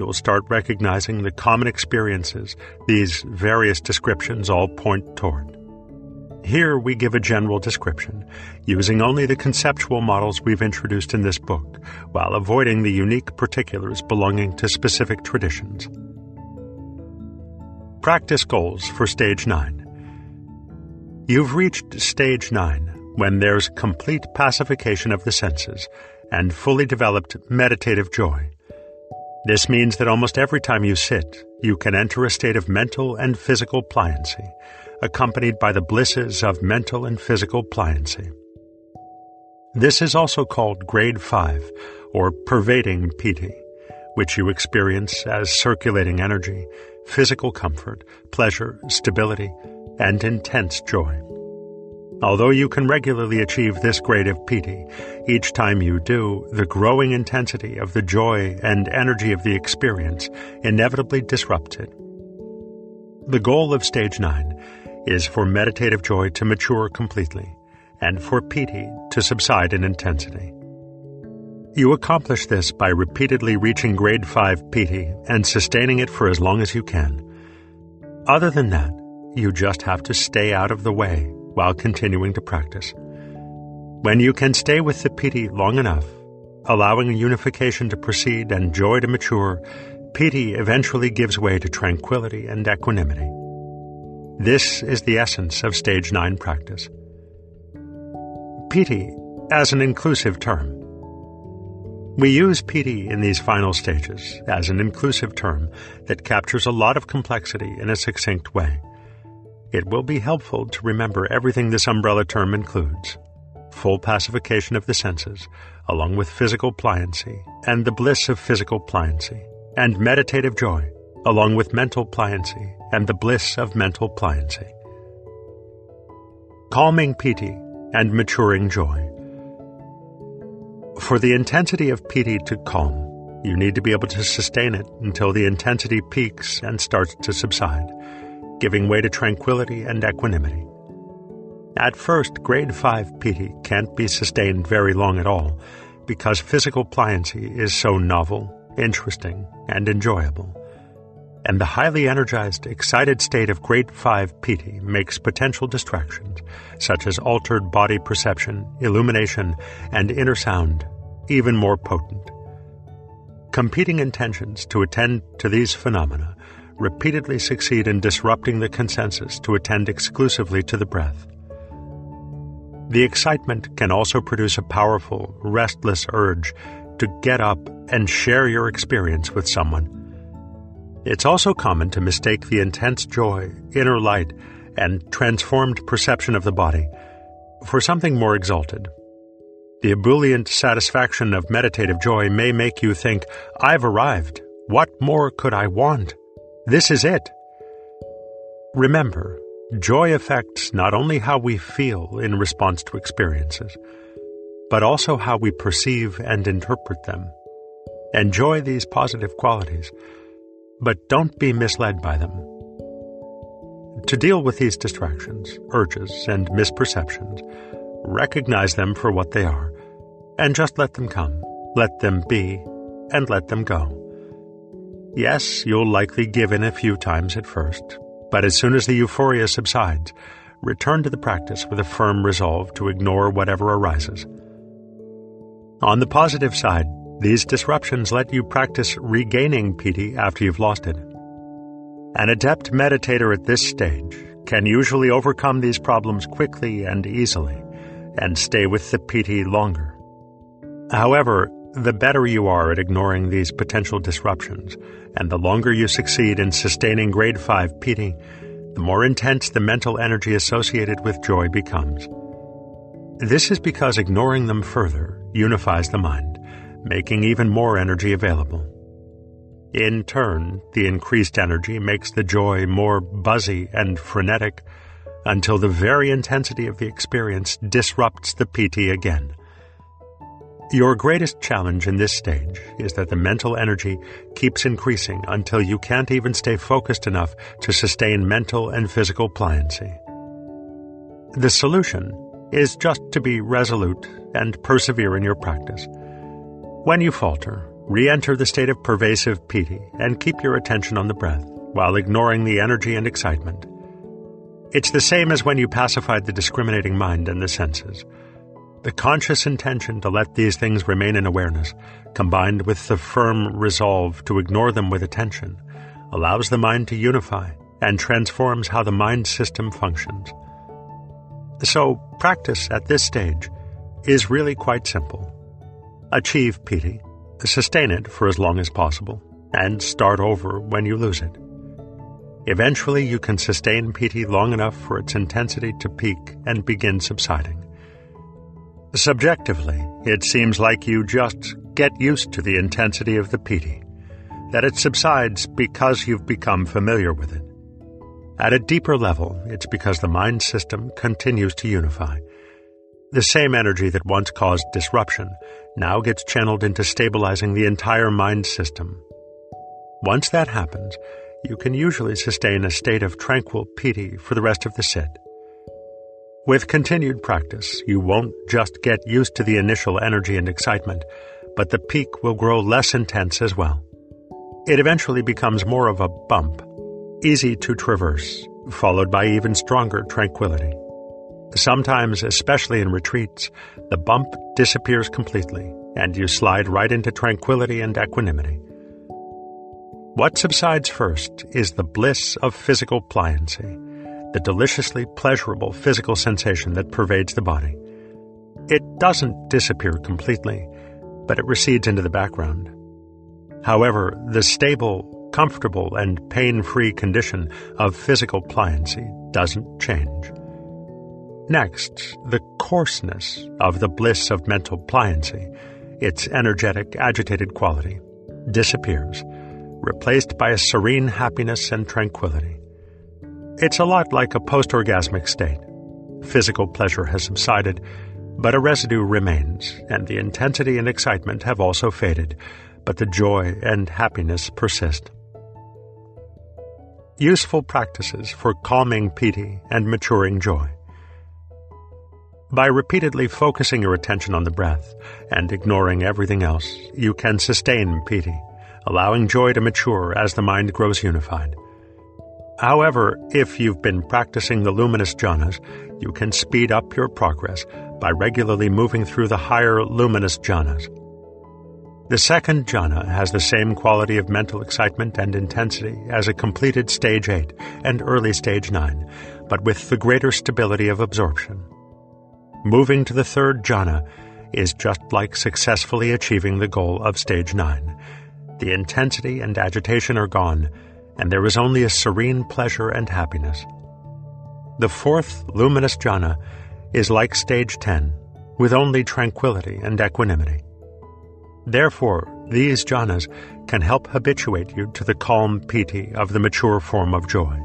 you'll start recognizing the common experiences these various descriptions all point toward. Here we give a general description, using only the conceptual models we've introduced in this book, while avoiding the unique particulars belonging to specific traditions. Practice goals for Stage 9 You've reached Stage 9 when there's complete pacification of the senses and fully developed meditative joy. This means that almost every time you sit, you can enter a state of mental and physical pliancy, accompanied by the blisses of mental and physical pliancy. This is also called grade 5, or pervading piti, which you experience as circulating energy, physical comfort, pleasure, stability, and intense joy. Although you can regularly achieve this grade of piti, each time you do, the growing intensity of the joy and energy of the experience inevitably disrupts it. The goal of stage 9 is for meditative joy to mature completely and for piti to subside in intensity. You accomplish this by repeatedly reaching grade 5 piti and sustaining it for as long as you can. Other than that, you just have to stay out of the way while continuing to practice. When you can stay with the piti long enough, allowing unification to proceed and joy to mature, piti eventually gives way to tranquility and equanimity. This is the essence of stage 9 practice. Piti as an inclusive term. We use piti in these final stages as an inclusive term that captures a lot of complexity in a succinct way. It will be helpful to remember everything this umbrella term includes full pacification of the senses, along with physical pliancy, and the bliss of physical pliancy, and meditative joy, along with mental pliancy, and the bliss of mental pliancy. Calming piti and maturing joy. For the intensity of piti to calm, you need to be able to sustain it until the intensity peaks and starts to subside giving way to tranquility and equanimity. At first, grade 5 piti can't be sustained very long at all, because physical pliancy is so novel, interesting, and enjoyable. And the highly energized, excited state of grade 5 piti makes potential distractions, such as altered body perception, illumination, and inner sound, even more potent. Competing intentions to attend to these phenomena repeatedly succeed in disrupting the consensus to attend exclusively to the breath. The excitement can also produce a powerful, restless urge to get up and share your experience with someone. It's also common to mistake the intense joy, inner light, and transformed perception of the body for something more exalted. The ebullient satisfaction of meditative joy may make you think, I've arrived. What more could I want? This is it. Remember, joy affects not only how we feel in response to experiences, but also how we perceive and interpret them. Enjoy these positive qualities, but don't be misled by them. To deal with these distractions, urges, and misperceptions, recognize them for what they are, and just let them come, let them be, and let them go. Yes, you'll likely give in a few times at first, but as soon as the euphoria subsides, return to the practice with a firm resolve to ignore whatever arises. On the positive side, these disruptions let you practice regaining piti after you've lost it. An adept meditator at this stage can usually overcome these problems quickly and easily and stay with the piti longer. However, the better you are at ignoring these potential disruptions, and the longer you succeed in sustaining grade 5 piti, the more intense the mental energy associated with joy becomes. This is because ignoring them further unifies the mind, making even more energy available. In turn, the increased energy makes the joy more buzzy and frenetic until the very intensity of the experience disrupts the piti again. Your greatest challenge in this stage is that the mental energy keeps increasing until you can't even stay focused enough to sustain mental and physical pliancy. The solution is just to be resolute and persevere in your practice. When you falter, re enter the state of pervasive piti and keep your attention on the breath while ignoring the energy and excitement. It's the same as when you pacified the discriminating mind and the senses. The conscious intention to let these things remain in awareness, combined with the firm resolve to ignore them with attention, allows the mind to unify and transforms how the mind system functions. So, practice at this stage is really quite simple. Achieve piti, sustain it for as long as possible, and start over when you lose it. Eventually, you can sustain piti long enough for its intensity to peak and begin subsiding. Subjectively, it seems like you just get used to the intensity of the piti, that it subsides because you've become familiar with it. At a deeper level, it's because the mind system continues to unify. The same energy that once caused disruption now gets channeled into stabilizing the entire mind system. Once that happens, you can usually sustain a state of tranquil piti for the rest of the sit. With continued practice, you won't just get used to the initial energy and excitement, but the peak will grow less intense as well. It eventually becomes more of a bump, easy to traverse, followed by even stronger tranquility. Sometimes, especially in retreats, the bump disappears completely, and you slide right into tranquility and equanimity. What subsides first is the bliss of physical pliancy the deliciously pleasurable physical sensation that pervades the body. It doesn't disappear completely, but it recedes into the background. However, the stable, comfortable, and pain free condition of physical pliancy doesn't change. Next, the coarseness of the bliss of mental pliancy, its energetic, agitated quality, disappears, replaced by a serene happiness and tranquility. It's a lot like a post orgasmic state. Physical pleasure has subsided, but a residue remains, and the intensity and excitement have also faded, but the joy and happiness persist. Useful practices for calming piti and maturing joy. By repeatedly focusing your attention on the breath and ignoring everything else, you can sustain piti, allowing joy to mature as the mind grows unified. However, if you've been practicing the luminous jhanas, you can speed up your progress by regularly moving through the higher luminous jhanas. The second jhana has the same quality of mental excitement and intensity as a completed stage 8 and early stage 9, but with the greater stability of absorption. Moving to the third jhana is just like successfully achieving the goal of stage 9. The intensity and agitation are gone, and there is only a serene pleasure and happiness. The fourth luminous jhana is like stage 10, with only tranquility and equanimity. Therefore, these jhanas can help habituate you to the calm piti of the mature form of joy.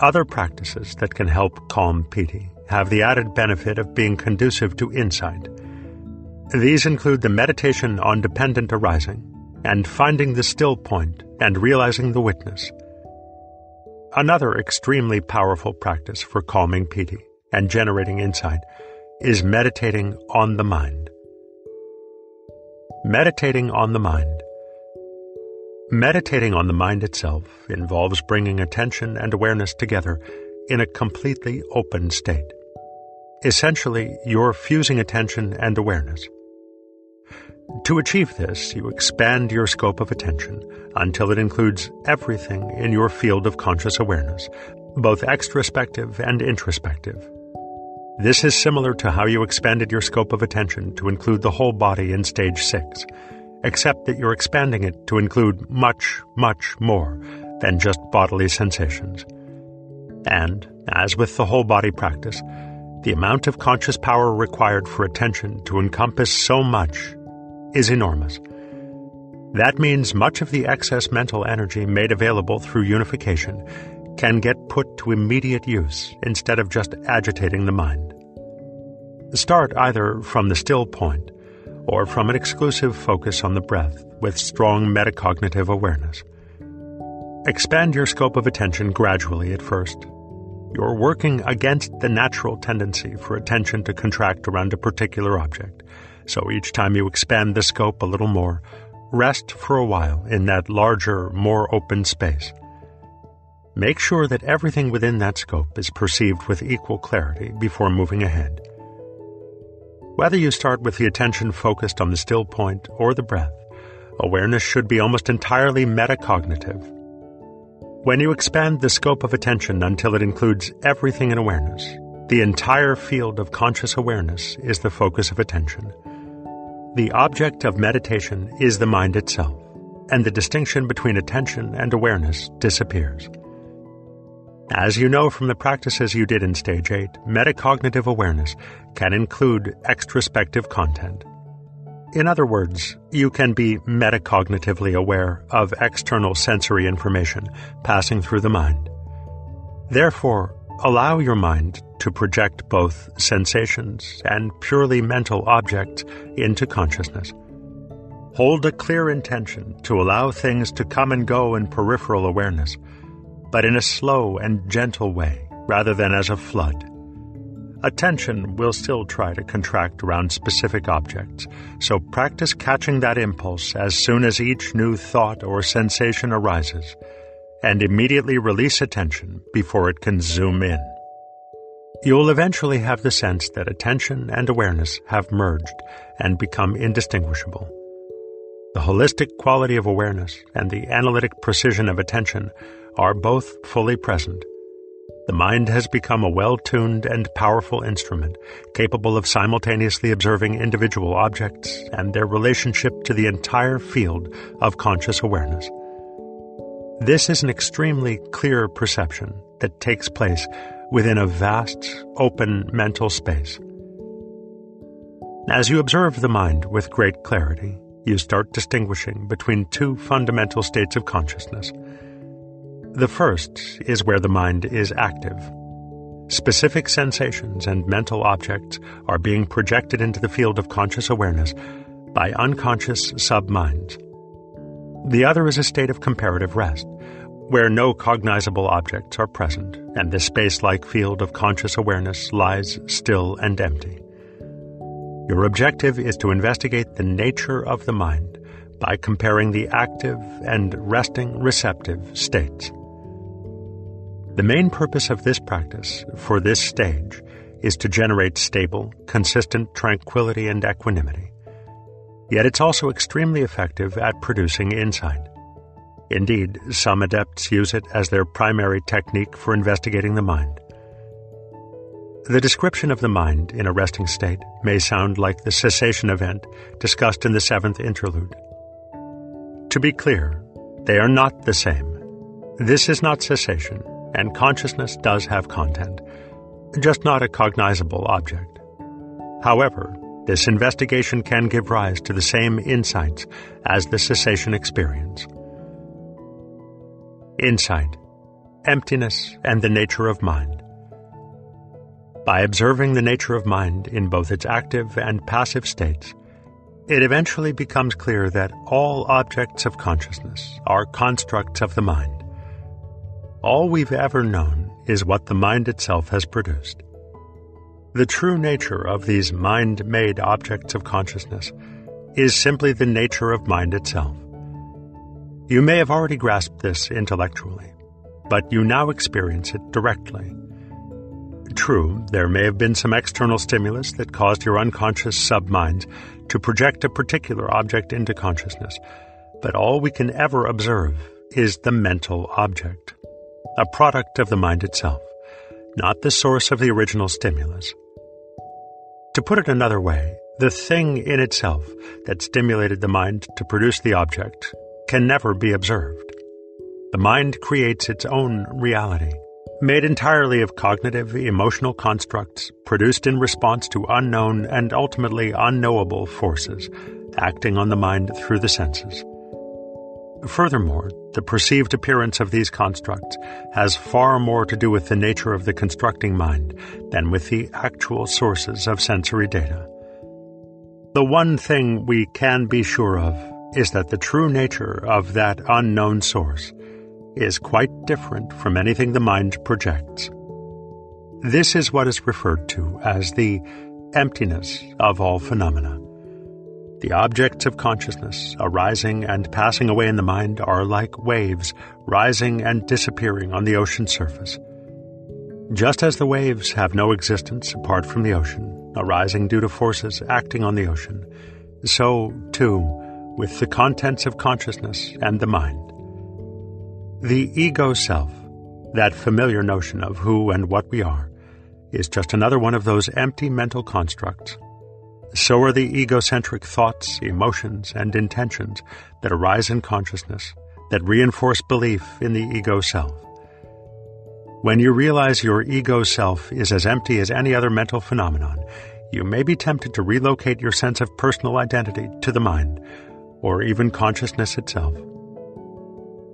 Other practices that can help calm piti have the added benefit of being conducive to insight. These include the meditation on dependent arising and finding the still point and realizing the witness. Another extremely powerful practice for calming piti and generating insight is meditating on the mind. Meditating on the mind. Meditating on the mind itself involves bringing attention and awareness together in a completely open state. Essentially, you're fusing attention and awareness. To achieve this, you expand your scope of attention until it includes everything in your field of conscious awareness, both extrospective and introspective. This is similar to how you expanded your scope of attention to include the whole body in stage 6, except that you're expanding it to include much, much more than just bodily sensations. And, as with the whole body practice, the amount of conscious power required for attention to encompass so much is enormous. That means much of the excess mental energy made available through unification can get put to immediate use instead of just agitating the mind. Start either from the still point or from an exclusive focus on the breath with strong metacognitive awareness. Expand your scope of attention gradually at first. You're working against the natural tendency for attention to contract around a particular object, so each time you expand the scope a little more, rest for a while in that larger, more open space. Make sure that everything within that scope is perceived with equal clarity before moving ahead. Whether you start with the attention focused on the still point or the breath, awareness should be almost entirely metacognitive. When you expand the scope of attention until it includes everything in awareness, the entire field of conscious awareness is the focus of attention. The object of meditation is the mind itself, and the distinction between attention and awareness disappears. As you know from the practices you did in Stage 8, metacognitive awareness can include extrospective content. In other words, you can be metacognitively aware of external sensory information passing through the mind. Therefore, allow your mind to project both sensations and purely mental objects into consciousness. Hold a clear intention to allow things to come and go in peripheral awareness but in a slow and gentle way, rather than as a flood. Attention will still try to contract around specific objects, so practice catching that impulse as soon as each new thought or sensation arises, and immediately release attention before it can zoom in. You'll eventually have the sense that attention and awareness have merged and become indistinguishable. The holistic quality of awareness and the analytic precision of attention are both fully present. The mind has become a well tuned and powerful instrument, capable of simultaneously observing individual objects and their relationship to the entire field of conscious awareness. This is an extremely clear perception that takes place within a vast, open mental space. As you observe the mind with great clarity, you start distinguishing between two fundamental states of consciousness the first is where the mind is active. Specific sensations and mental objects are being projected into the field of conscious awareness by unconscious subminds. The other is a state of comparative rest, where no cognizable objects are present, and the space like field of conscious awareness lies still and empty. Your objective is to investigate the nature of the mind by comparing the active and resting receptive states. The main purpose of this practice for this stage is to generate stable, consistent tranquility and equanimity. Yet it's also extremely effective at producing insight. Indeed, some adepts use it as their primary technique for investigating the mind. The description of the mind in a resting state may sound like the cessation event discussed in the seventh interlude. To be clear, they are not the same. This is not cessation, and consciousness does have content, just not a cognizable object. However, this investigation can give rise to the same insights as the cessation experience. Insight, emptiness, and the nature of mind. By observing the nature of mind in both its active and passive states, it eventually becomes clear that all objects of consciousness are constructs of the mind. All we've ever known is what the mind itself has produced. The true nature of these mind made objects of consciousness is simply the nature of mind itself. You may have already grasped this intellectually, but you now experience it directly. True, there may have been some external stimulus that caused your unconscious subminds to project a particular object into consciousness, but all we can ever observe is the mental object, a product of the mind itself, not the source of the original stimulus. To put it another way, the thing in itself that stimulated the mind to produce the object can never be observed. The mind creates its own reality, made entirely of cognitive, emotional constructs produced in response to unknown and ultimately unknowable forces acting on the mind through the senses. Furthermore, the perceived appearance of these constructs has far more to do with the nature of the constructing mind than with the actual sources of sensory data. The one thing we can be sure of is that the true nature of that unknown source is quite different from anything the mind projects. This is what is referred to as the emptiness of all phenomena. The objects of consciousness arising and passing away in the mind are like waves rising and disappearing on the ocean surface. Just as the waves have no existence apart from the ocean, arising due to forces acting on the ocean, so, too, with the contents of consciousness and the mind. The ego self, that familiar notion of who and what we are, is just another one of those empty mental constructs so are the egocentric thoughts, emotions, and intentions that arise in consciousness that reinforce belief in the ego self. When you realize your ego self is as empty as any other mental phenomenon, you may be tempted to relocate your sense of personal identity to the mind, or even consciousness itself.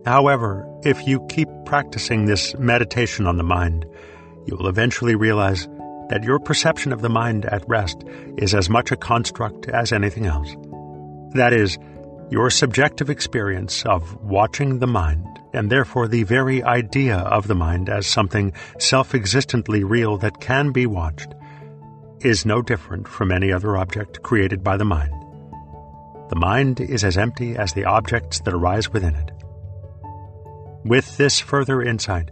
However, if you keep practicing this meditation on the mind, you will eventually realize that your perception of the mind at rest is as much a construct as anything else. That is, your subjective experience of watching the mind, and therefore the very idea of the mind as something self existently real that can be watched, is no different from any other object created by the mind. The mind is as empty as the objects that arise within it. With this further insight,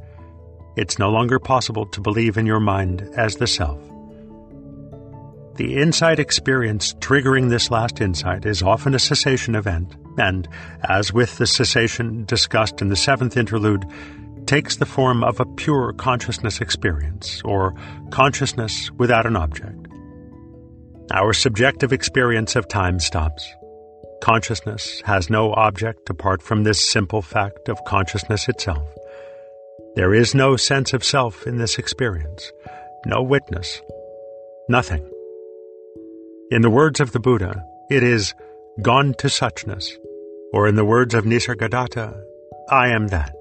it's no longer possible to believe in your mind as the self. The insight experience triggering this last insight is often a cessation event, and, as with the cessation discussed in the seventh interlude, takes the form of a pure consciousness experience, or consciousness without an object. Our subjective experience of time stops. Consciousness has no object apart from this simple fact of consciousness itself. There is no sense of self in this experience, no witness, nothing. In the words of the Buddha, it is gone to suchness, or in the words of Nisargadatta, I am that.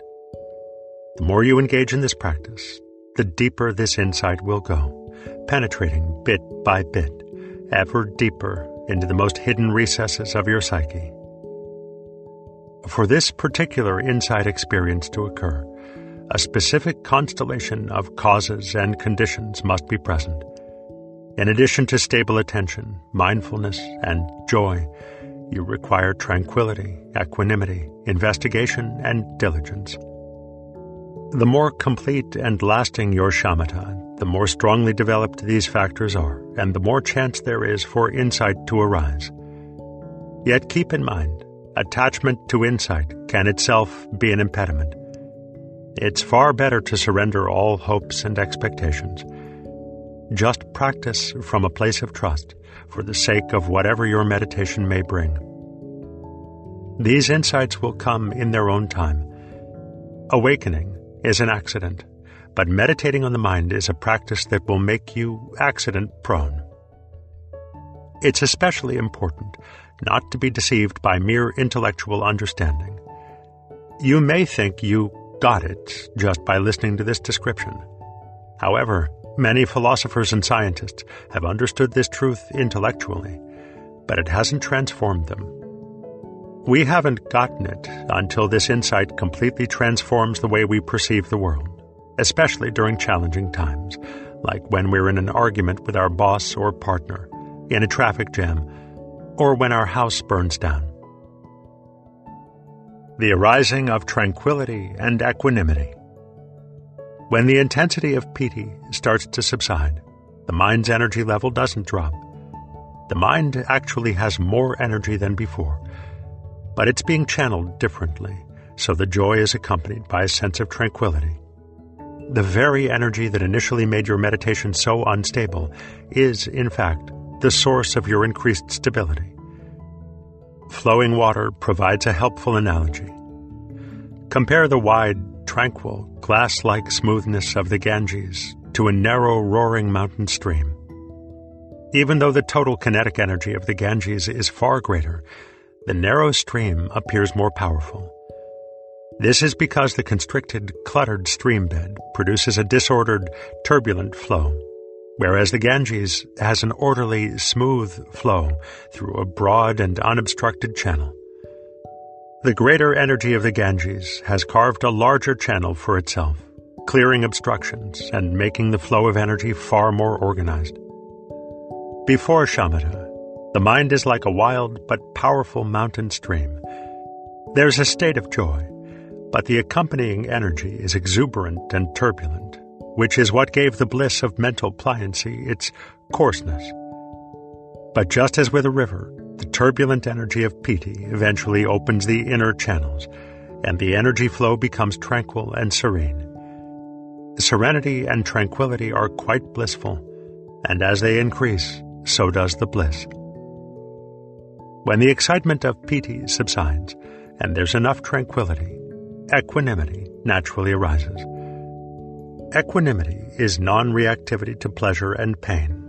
The more you engage in this practice, the deeper this insight will go, penetrating bit by bit, ever deeper into the most hidden recesses of your psyche. For this particular insight experience to occur, a specific constellation of causes and conditions must be present. In addition to stable attention, mindfulness, and joy, you require tranquility, equanimity, investigation, and diligence. The more complete and lasting your shamatha, the more strongly developed these factors are, and the more chance there is for insight to arise. Yet keep in mind, attachment to insight can itself be an impediment. It's far better to surrender all hopes and expectations. Just practice from a place of trust for the sake of whatever your meditation may bring. These insights will come in their own time. Awakening is an accident, but meditating on the mind is a practice that will make you accident prone. It's especially important not to be deceived by mere intellectual understanding. You may think you got it just by listening to this description. However, many philosophers and scientists have understood this truth intellectually, but it hasn't transformed them. We haven't gotten it until this insight completely transforms the way we perceive the world, especially during challenging times, like when we're in an argument with our boss or partner, in a traffic jam, or when our house burns down the arising of tranquility and equanimity. When the intensity of piti starts to subside, the mind's energy level doesn't drop. The mind actually has more energy than before, but it's being channeled differently, so the joy is accompanied by a sense of tranquility. The very energy that initially made your meditation so unstable is, in fact, the source of your increased stability. Flowing water provides a helpful analogy. Compare the wide, tranquil, glass like smoothness of the Ganges to a narrow, roaring mountain stream. Even though the total kinetic energy of the Ganges is far greater, the narrow stream appears more powerful. This is because the constricted, cluttered stream bed produces a disordered, turbulent flow whereas the Ganges has an orderly, smooth flow through a broad and unobstructed channel. The greater energy of the Ganges has carved a larger channel for itself, clearing obstructions and making the flow of energy far more organized. Before shamatha, the mind is like a wild but powerful mountain stream. There's a state of joy, but the accompanying energy is exuberant and turbulent, which is what gave the bliss of mental pliancy its coarseness. But just as with a river, the turbulent energy of piti eventually opens the inner channels, and the energy flow becomes tranquil and serene. Serenity and tranquility are quite blissful, and as they increase, so does the bliss. When the excitement of piti subsides, and there's enough tranquility, equanimity naturally arises. Equanimity is non reactivity to pleasure and pain.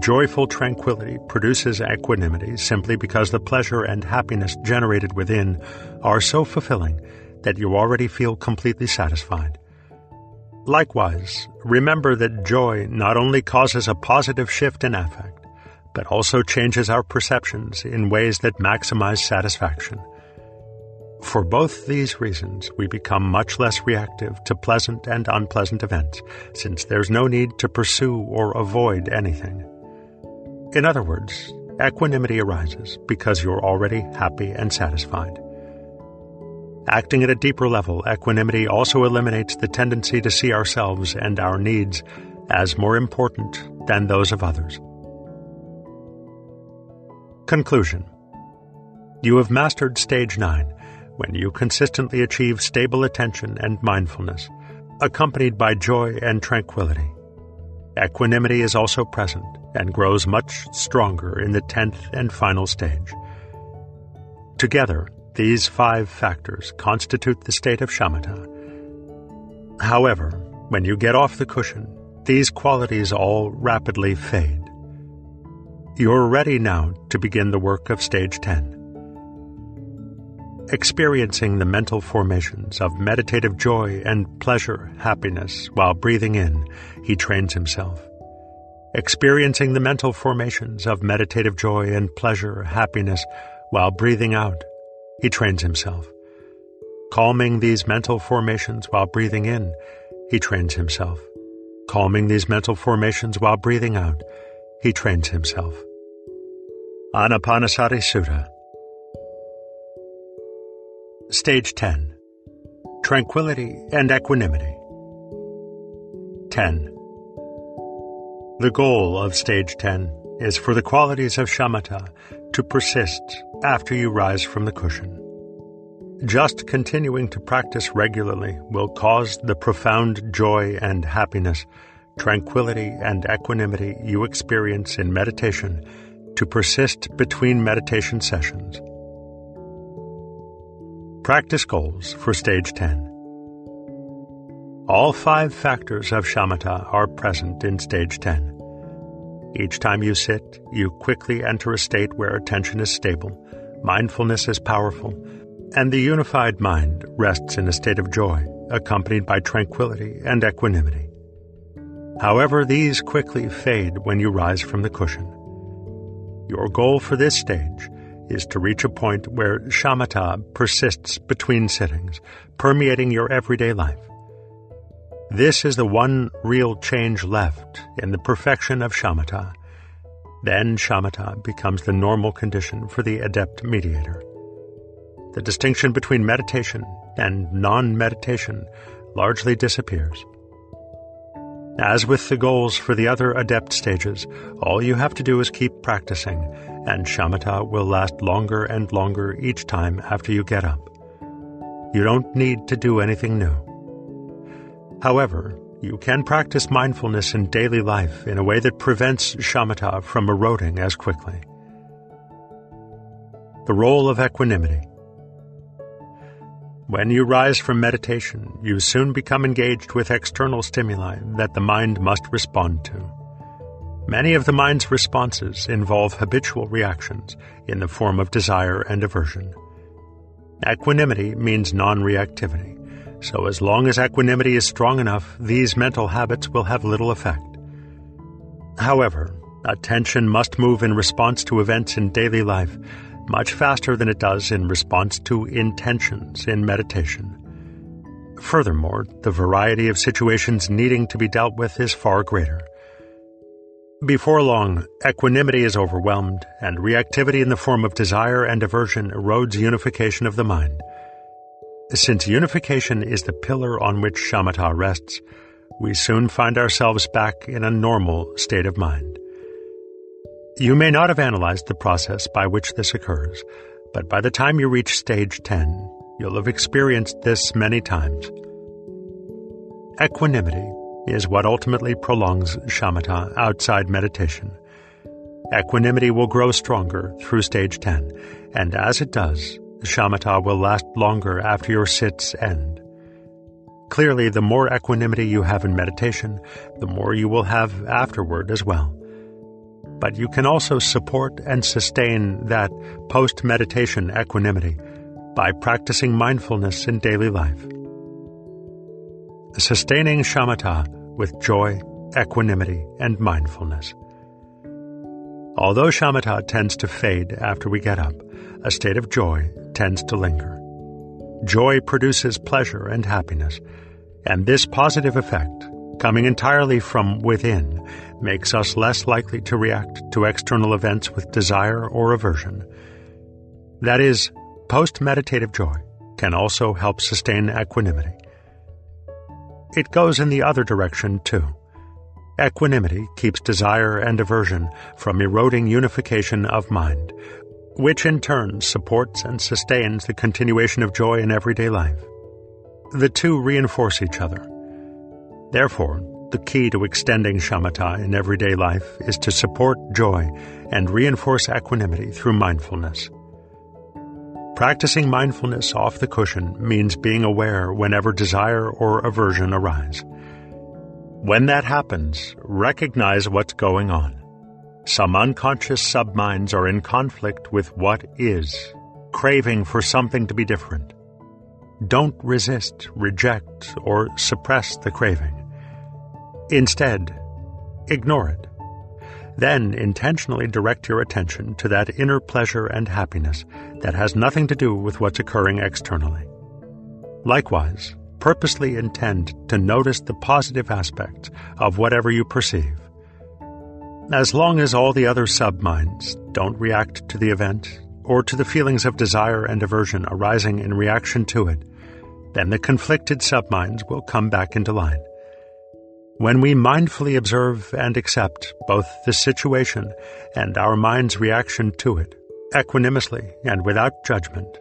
Joyful tranquility produces equanimity simply because the pleasure and happiness generated within are so fulfilling that you already feel completely satisfied. Likewise, remember that joy not only causes a positive shift in affect, but also changes our perceptions in ways that maximize satisfaction. For both these reasons, we become much less reactive to pleasant and unpleasant events, since there's no need to pursue or avoid anything. In other words, equanimity arises because you're already happy and satisfied. Acting at a deeper level, equanimity also eliminates the tendency to see ourselves and our needs as more important than those of others. Conclusion You have mastered stage 9 when you consistently achieve stable attention and mindfulness, accompanied by joy and tranquility. Equanimity is also present and grows much stronger in the tenth and final stage. Together, these five factors constitute the state of shamatha. However, when you get off the cushion, these qualities all rapidly fade. You're ready now to begin the work of stage 10 experiencing the mental formations of meditative joy and pleasure, happiness, while breathing in, he trains himself. Experiencing the mental formations of meditative joy and pleasure, happiness, while breathing out, he trains himself. Calming these mental formations while breathing in, he trains himself. Calming these mental formations while breathing out, he trains himself. Anapanasati Sutta Stage 10 Tranquility and Equanimity 10. The goal of stage 10 is for the qualities of shamatha to persist after you rise from the cushion. Just continuing to practice regularly will cause the profound joy and happiness, tranquility and equanimity you experience in meditation to persist between meditation sessions. Practice goals for stage 10. All five factors of shamatha are present in stage 10. Each time you sit, you quickly enter a state where attention is stable, mindfulness is powerful, and the unified mind rests in a state of joy, accompanied by tranquility and equanimity. However, these quickly fade when you rise from the cushion. Your goal for this stage is to reach a point where shamatha persists between sittings, permeating your everyday life. This is the one real change left in the perfection of shamatha. Then shamatha becomes the normal condition for the adept mediator. The distinction between meditation and non meditation largely disappears. As with the goals for the other adept stages, all you have to do is keep practicing, and shamatha will last longer and longer each time after you get up. You don't need to do anything new. However, you can practice mindfulness in daily life in a way that prevents shamatha from eroding as quickly. The role of equanimity. When you rise from meditation, you soon become engaged with external stimuli that the mind must respond to. Many of the mind's responses involve habitual reactions in the form of desire and aversion. Equanimity means non reactivity so, as long as equanimity is strong enough, these mental habits will have little effect. However, attention must move in response to events in daily life much faster than it does in response to intentions in meditation. Furthermore, the variety of situations needing to be dealt with is far greater. Before long, equanimity is overwhelmed, and reactivity in the form of desire and aversion erodes unification of the mind. Since unification is the pillar on which shamatha rests, we soon find ourselves back in a normal state of mind. You may not have analyzed the process by which this occurs, but by the time you reach stage 10, you'll have experienced this many times. Equanimity is what ultimately prolongs shamatha outside meditation. Equanimity will grow stronger through stage 10, and as it does, the shamatha will last longer after your sits end. Clearly, the more equanimity you have in meditation, the more you will have afterward as well. But you can also support and sustain that post meditation equanimity by practicing mindfulness in daily life. Sustaining shamatha with joy, equanimity, and mindfulness. Although shamatha tends to fade after we get up, a state of joy tends to linger. Joy produces pleasure and happiness, and this positive effect, coming entirely from within, makes us less likely to react to external events with desire or aversion. That is, post meditative joy can also help sustain equanimity. It goes in the other direction, too. Equanimity keeps desire and aversion from eroding unification of mind, which in turn supports and sustains the continuation of joy in everyday life. The two reinforce each other. Therefore, the key to extending shamatha in everyday life is to support joy and reinforce equanimity through mindfulness. Practicing mindfulness off the cushion means being aware whenever desire or aversion arise. When that happens, recognize what's going on. Some unconscious subminds are in conflict with what is, craving for something to be different. Don't resist, reject, or suppress the craving. Instead, ignore it. Then intentionally direct your attention to that inner pleasure and happiness that has nothing to do with what's occurring externally. Likewise, purposely intend to notice the positive aspects of whatever you perceive. As long as all the other subminds don't react to the event or to the feelings of desire and aversion arising in reaction to it, then the conflicted subminds will come back into line. When we mindfully observe and accept both the situation and our mind's reaction to it, equanimously and without judgment,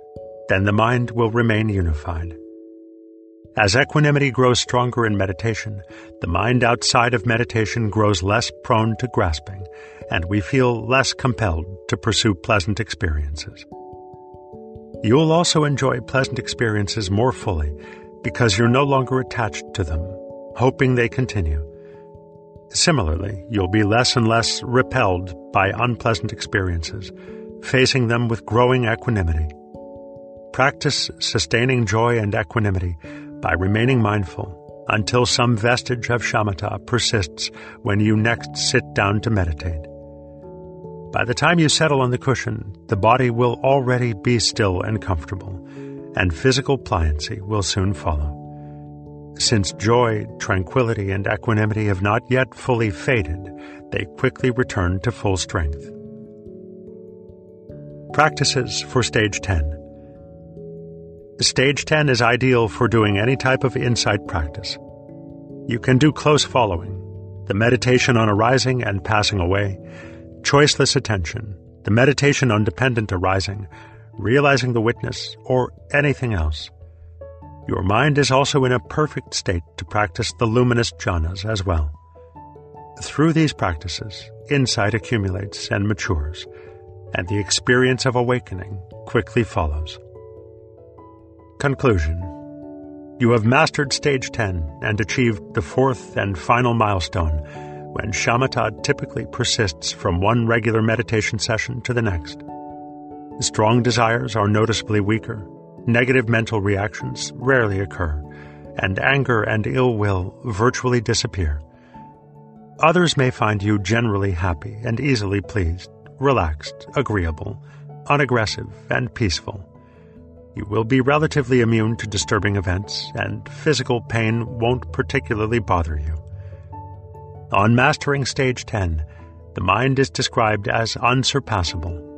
then the mind will remain unified. As equanimity grows stronger in meditation, the mind outside of meditation grows less prone to grasping, and we feel less compelled to pursue pleasant experiences. You'll also enjoy pleasant experiences more fully because you're no longer attached to them hoping they continue. Similarly, you'll be less and less repelled by unpleasant experiences, facing them with growing equanimity. Practice sustaining joy and equanimity by remaining mindful until some vestige of shamatha persists when you next sit down to meditate. By the time you settle on the cushion, the body will already be still and comfortable, and physical pliancy will soon follow. Since joy, tranquility, and equanimity have not yet fully faded, they quickly return to full strength. Practices for Stage 10 Stage 10 is ideal for doing any type of insight practice. You can do close following, the meditation on arising and passing away, choiceless attention, the meditation on dependent arising, realizing the witness, or anything else. Your mind is also in a perfect state to practice the luminous jhanas as well. Through these practices, insight accumulates and matures, and the experience of awakening quickly follows. Conclusion You have mastered stage 10 and achieved the fourth and final milestone when shamatha typically persists from one regular meditation session to the next. Strong desires are noticeably weaker negative mental reactions rarely occur, and anger and ill will virtually disappear. Others may find you generally happy and easily pleased, relaxed, agreeable, unaggressive, and peaceful. You will be relatively immune to disturbing events, and physical pain won't particularly bother you. On mastering stage 10, the mind is described as unsurpassable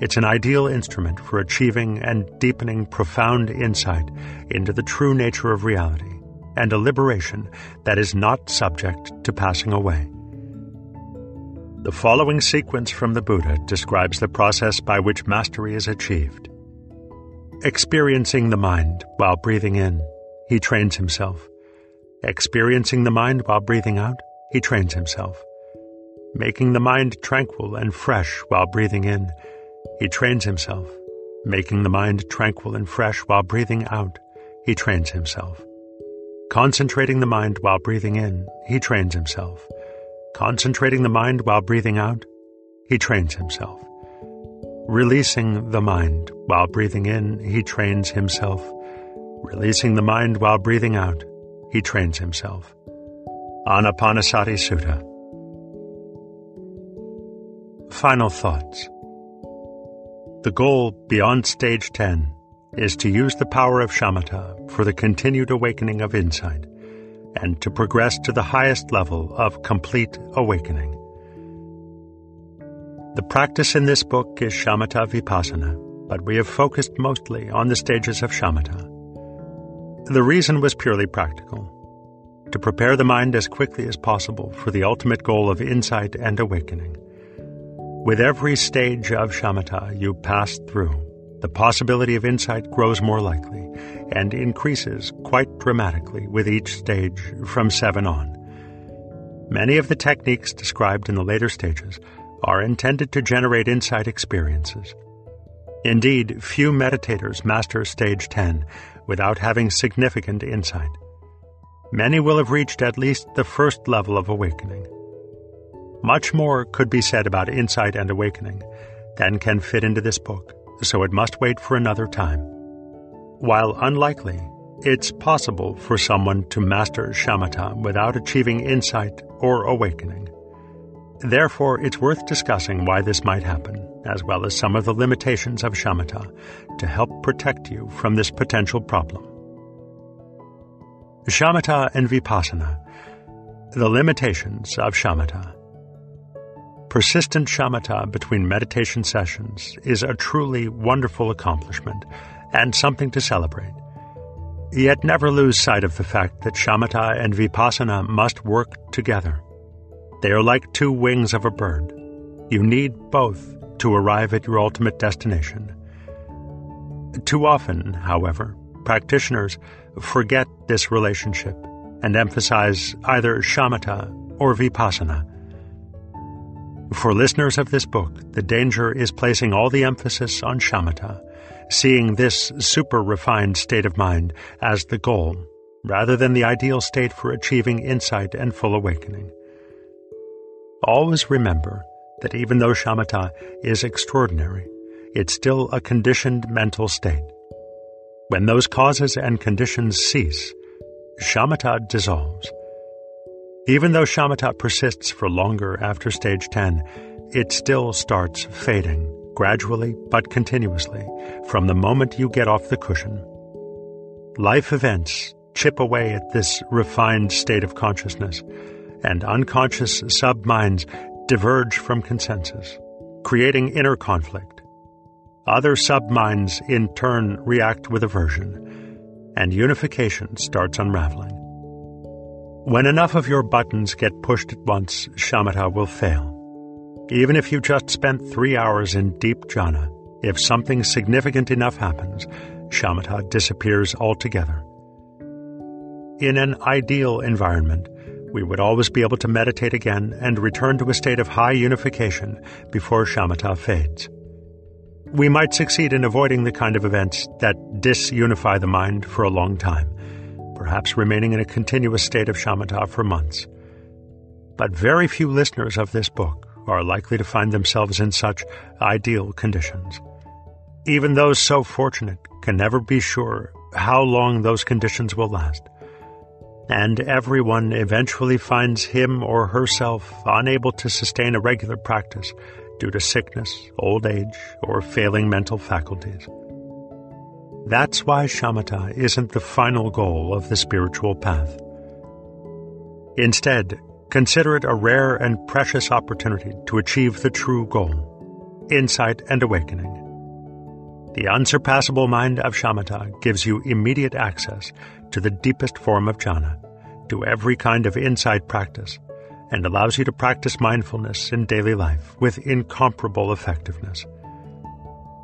it's an ideal instrument for achieving and deepening profound insight into the true nature of reality and a liberation that is not subject to passing away. The following sequence from the Buddha describes the process by which mastery is achieved. Experiencing the mind while breathing in, he trains himself. Experiencing the mind while breathing out, he trains himself. Making the mind tranquil and fresh while breathing in, he trains himself, making the mind tranquil and fresh while breathing out. He trains himself. Concentrating the mind while breathing in, he trains himself. Concentrating the mind while breathing out, he trains himself. Releasing the mind while breathing in, he trains himself. Releasing the mind while breathing out, he trains himself. Anapanasati Sutta. Final thoughts. The goal beyond stage 10 is to use the power of shamatha for the continued awakening of insight and to progress to the highest level of complete awakening. The practice in this book is shamatha vipassana, but we have focused mostly on the stages of shamatha. The reason was purely practical to prepare the mind as quickly as possible for the ultimate goal of insight and awakening. With every stage of shamatha you pass through, the possibility of insight grows more likely and increases quite dramatically with each stage from 7 on. Many of the techniques described in the later stages are intended to generate insight experiences. Indeed, few meditators master stage 10 without having significant insight. Many will have reached at least the first level of awakening much more could be said about insight and awakening than can fit into this book, so it must wait for another time. While unlikely, it's possible for someone to master shamatha without achieving insight or awakening. Therefore, it's worth discussing why this might happen, as well as some of the limitations of shamatha, to help protect you from this potential problem. Shamatha and Vipassana The limitations of shamatha. Persistent shamatha between meditation sessions is a truly wonderful accomplishment and something to celebrate. Yet never lose sight of the fact that shamatha and vipassana must work together. They are like two wings of a bird. You need both to arrive at your ultimate destination. Too often, however, practitioners forget this relationship and emphasize either shamatha or vipassana. For listeners of this book, the danger is placing all the emphasis on shamatha, seeing this super refined state of mind as the goal, rather than the ideal state for achieving insight and full awakening. Always remember that even though shamatha is extraordinary, it's still a conditioned mental state. When those causes and conditions cease, shamatha dissolves. Even though shamatha persists for longer after stage 10, it still starts fading, gradually but continuously, from the moment you get off the cushion. Life events chip away at this refined state of consciousness and unconscious subminds diverge from consensus, creating inner conflict. Other subminds in turn react with aversion, and unification starts unraveling. When enough of your buttons get pushed at once, shamatha will fail. Even if you just spent three hours in deep jhana, if something significant enough happens, shamatha disappears altogether. In an ideal environment, we would always be able to meditate again and return to a state of high unification before shamatha fades. We might succeed in avoiding the kind of events that disunify the mind for a long time, perhaps remaining in a continuous state of shamatha for months. But very few listeners of this book are likely to find themselves in such ideal conditions. Even those so fortunate can never be sure how long those conditions will last and everyone eventually finds him or herself unable to sustain a regular practice due to sickness, old age, or failing mental faculties. That's why shamatha isn't the final goal of the spiritual path. Instead, consider it a rare and precious opportunity to achieve the true goal insight and awakening. The unsurpassable mind of shamatha gives you immediate access to the deepest form of jhana, to every kind of insight practice, and allows you to practice mindfulness in daily life with incomparable effectiveness.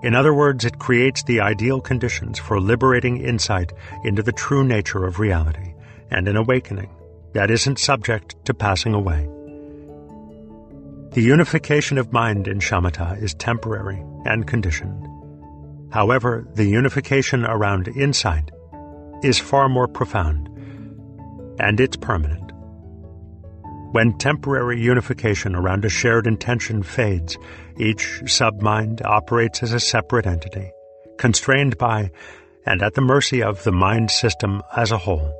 In other words, it creates the ideal conditions for liberating insight into the true nature of reality and an awakening that isn't subject to passing away. The unification of mind in shamatha is temporary and conditioned. However, the unification around insight is far more profound, and it's permanent. When temporary unification around a shared intention fades, each submind operates as a separate entity, constrained by and at the mercy of the mind system as a whole.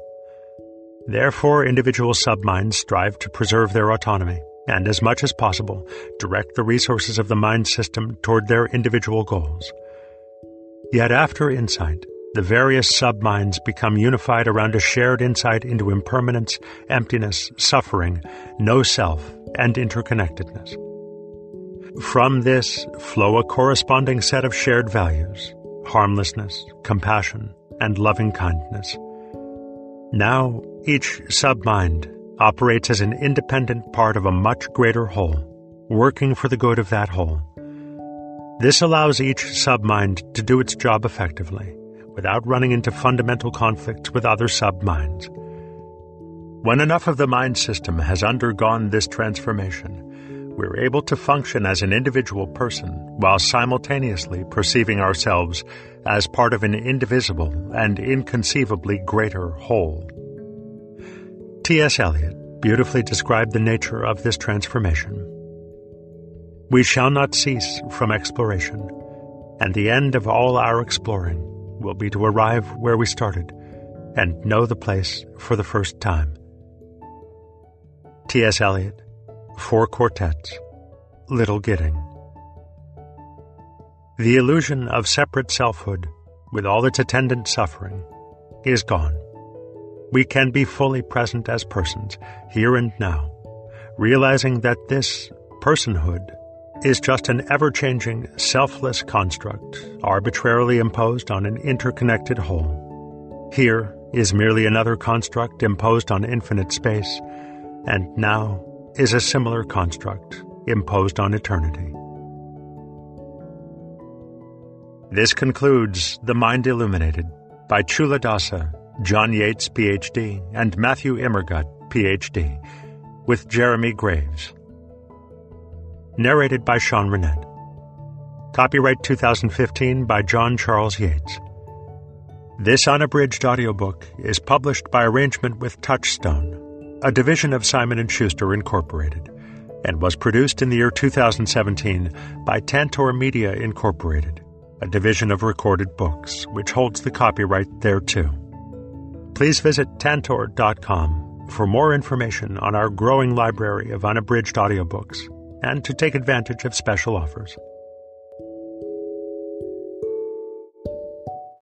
Therefore, individual subminds strive to preserve their autonomy and, as much as possible, direct the resources of the mind system toward their individual goals. Yet after insight, the various subminds become unified around a shared insight into impermanence, emptiness, suffering, no self, and interconnectedness. From this flow a corresponding set of shared values harmlessness, compassion, and loving kindness. Now, each submind operates as an independent part of a much greater whole, working for the good of that whole. This allows each submind to do its job effectively without running into fundamental conflicts with other subminds. When enough of the mind system has undergone this transformation, we're able to function as an individual person while simultaneously perceiving ourselves as part of an indivisible and inconceivably greater whole. T.S. Eliot beautifully described the nature of this transformation. We shall not cease from exploration, and the end of all our exploring will be to arrive where we started and know the place for the first time. T.S. Eliot, four quartets, Little Gidding. The illusion of separate selfhood, with all its attendant suffering, is gone. We can be fully present as persons, here and now, realizing that this personhood is just an ever changing, selfless construct arbitrarily imposed on an interconnected whole. Here is merely another construct imposed on infinite space, and now is a similar construct imposed on eternity. This concludes The Mind Illuminated by Culadasa, John Yates, PhD, and Matthew Immergut, PhD, with Jeremy Graves. Narrated by Sean Runnette. Copyright 2015 by John Charles Yates. This unabridged audiobook is published by arrangement with Touchstone, a division of Simon & Schuster Incorporated, and was produced in the year 2017 by Tantor Media Incorporated, a division of Recorded Books, which holds the copyright thereto. Please visit tantor.com for more information on our growing library of unabridged audiobooks and to take advantage of special offers.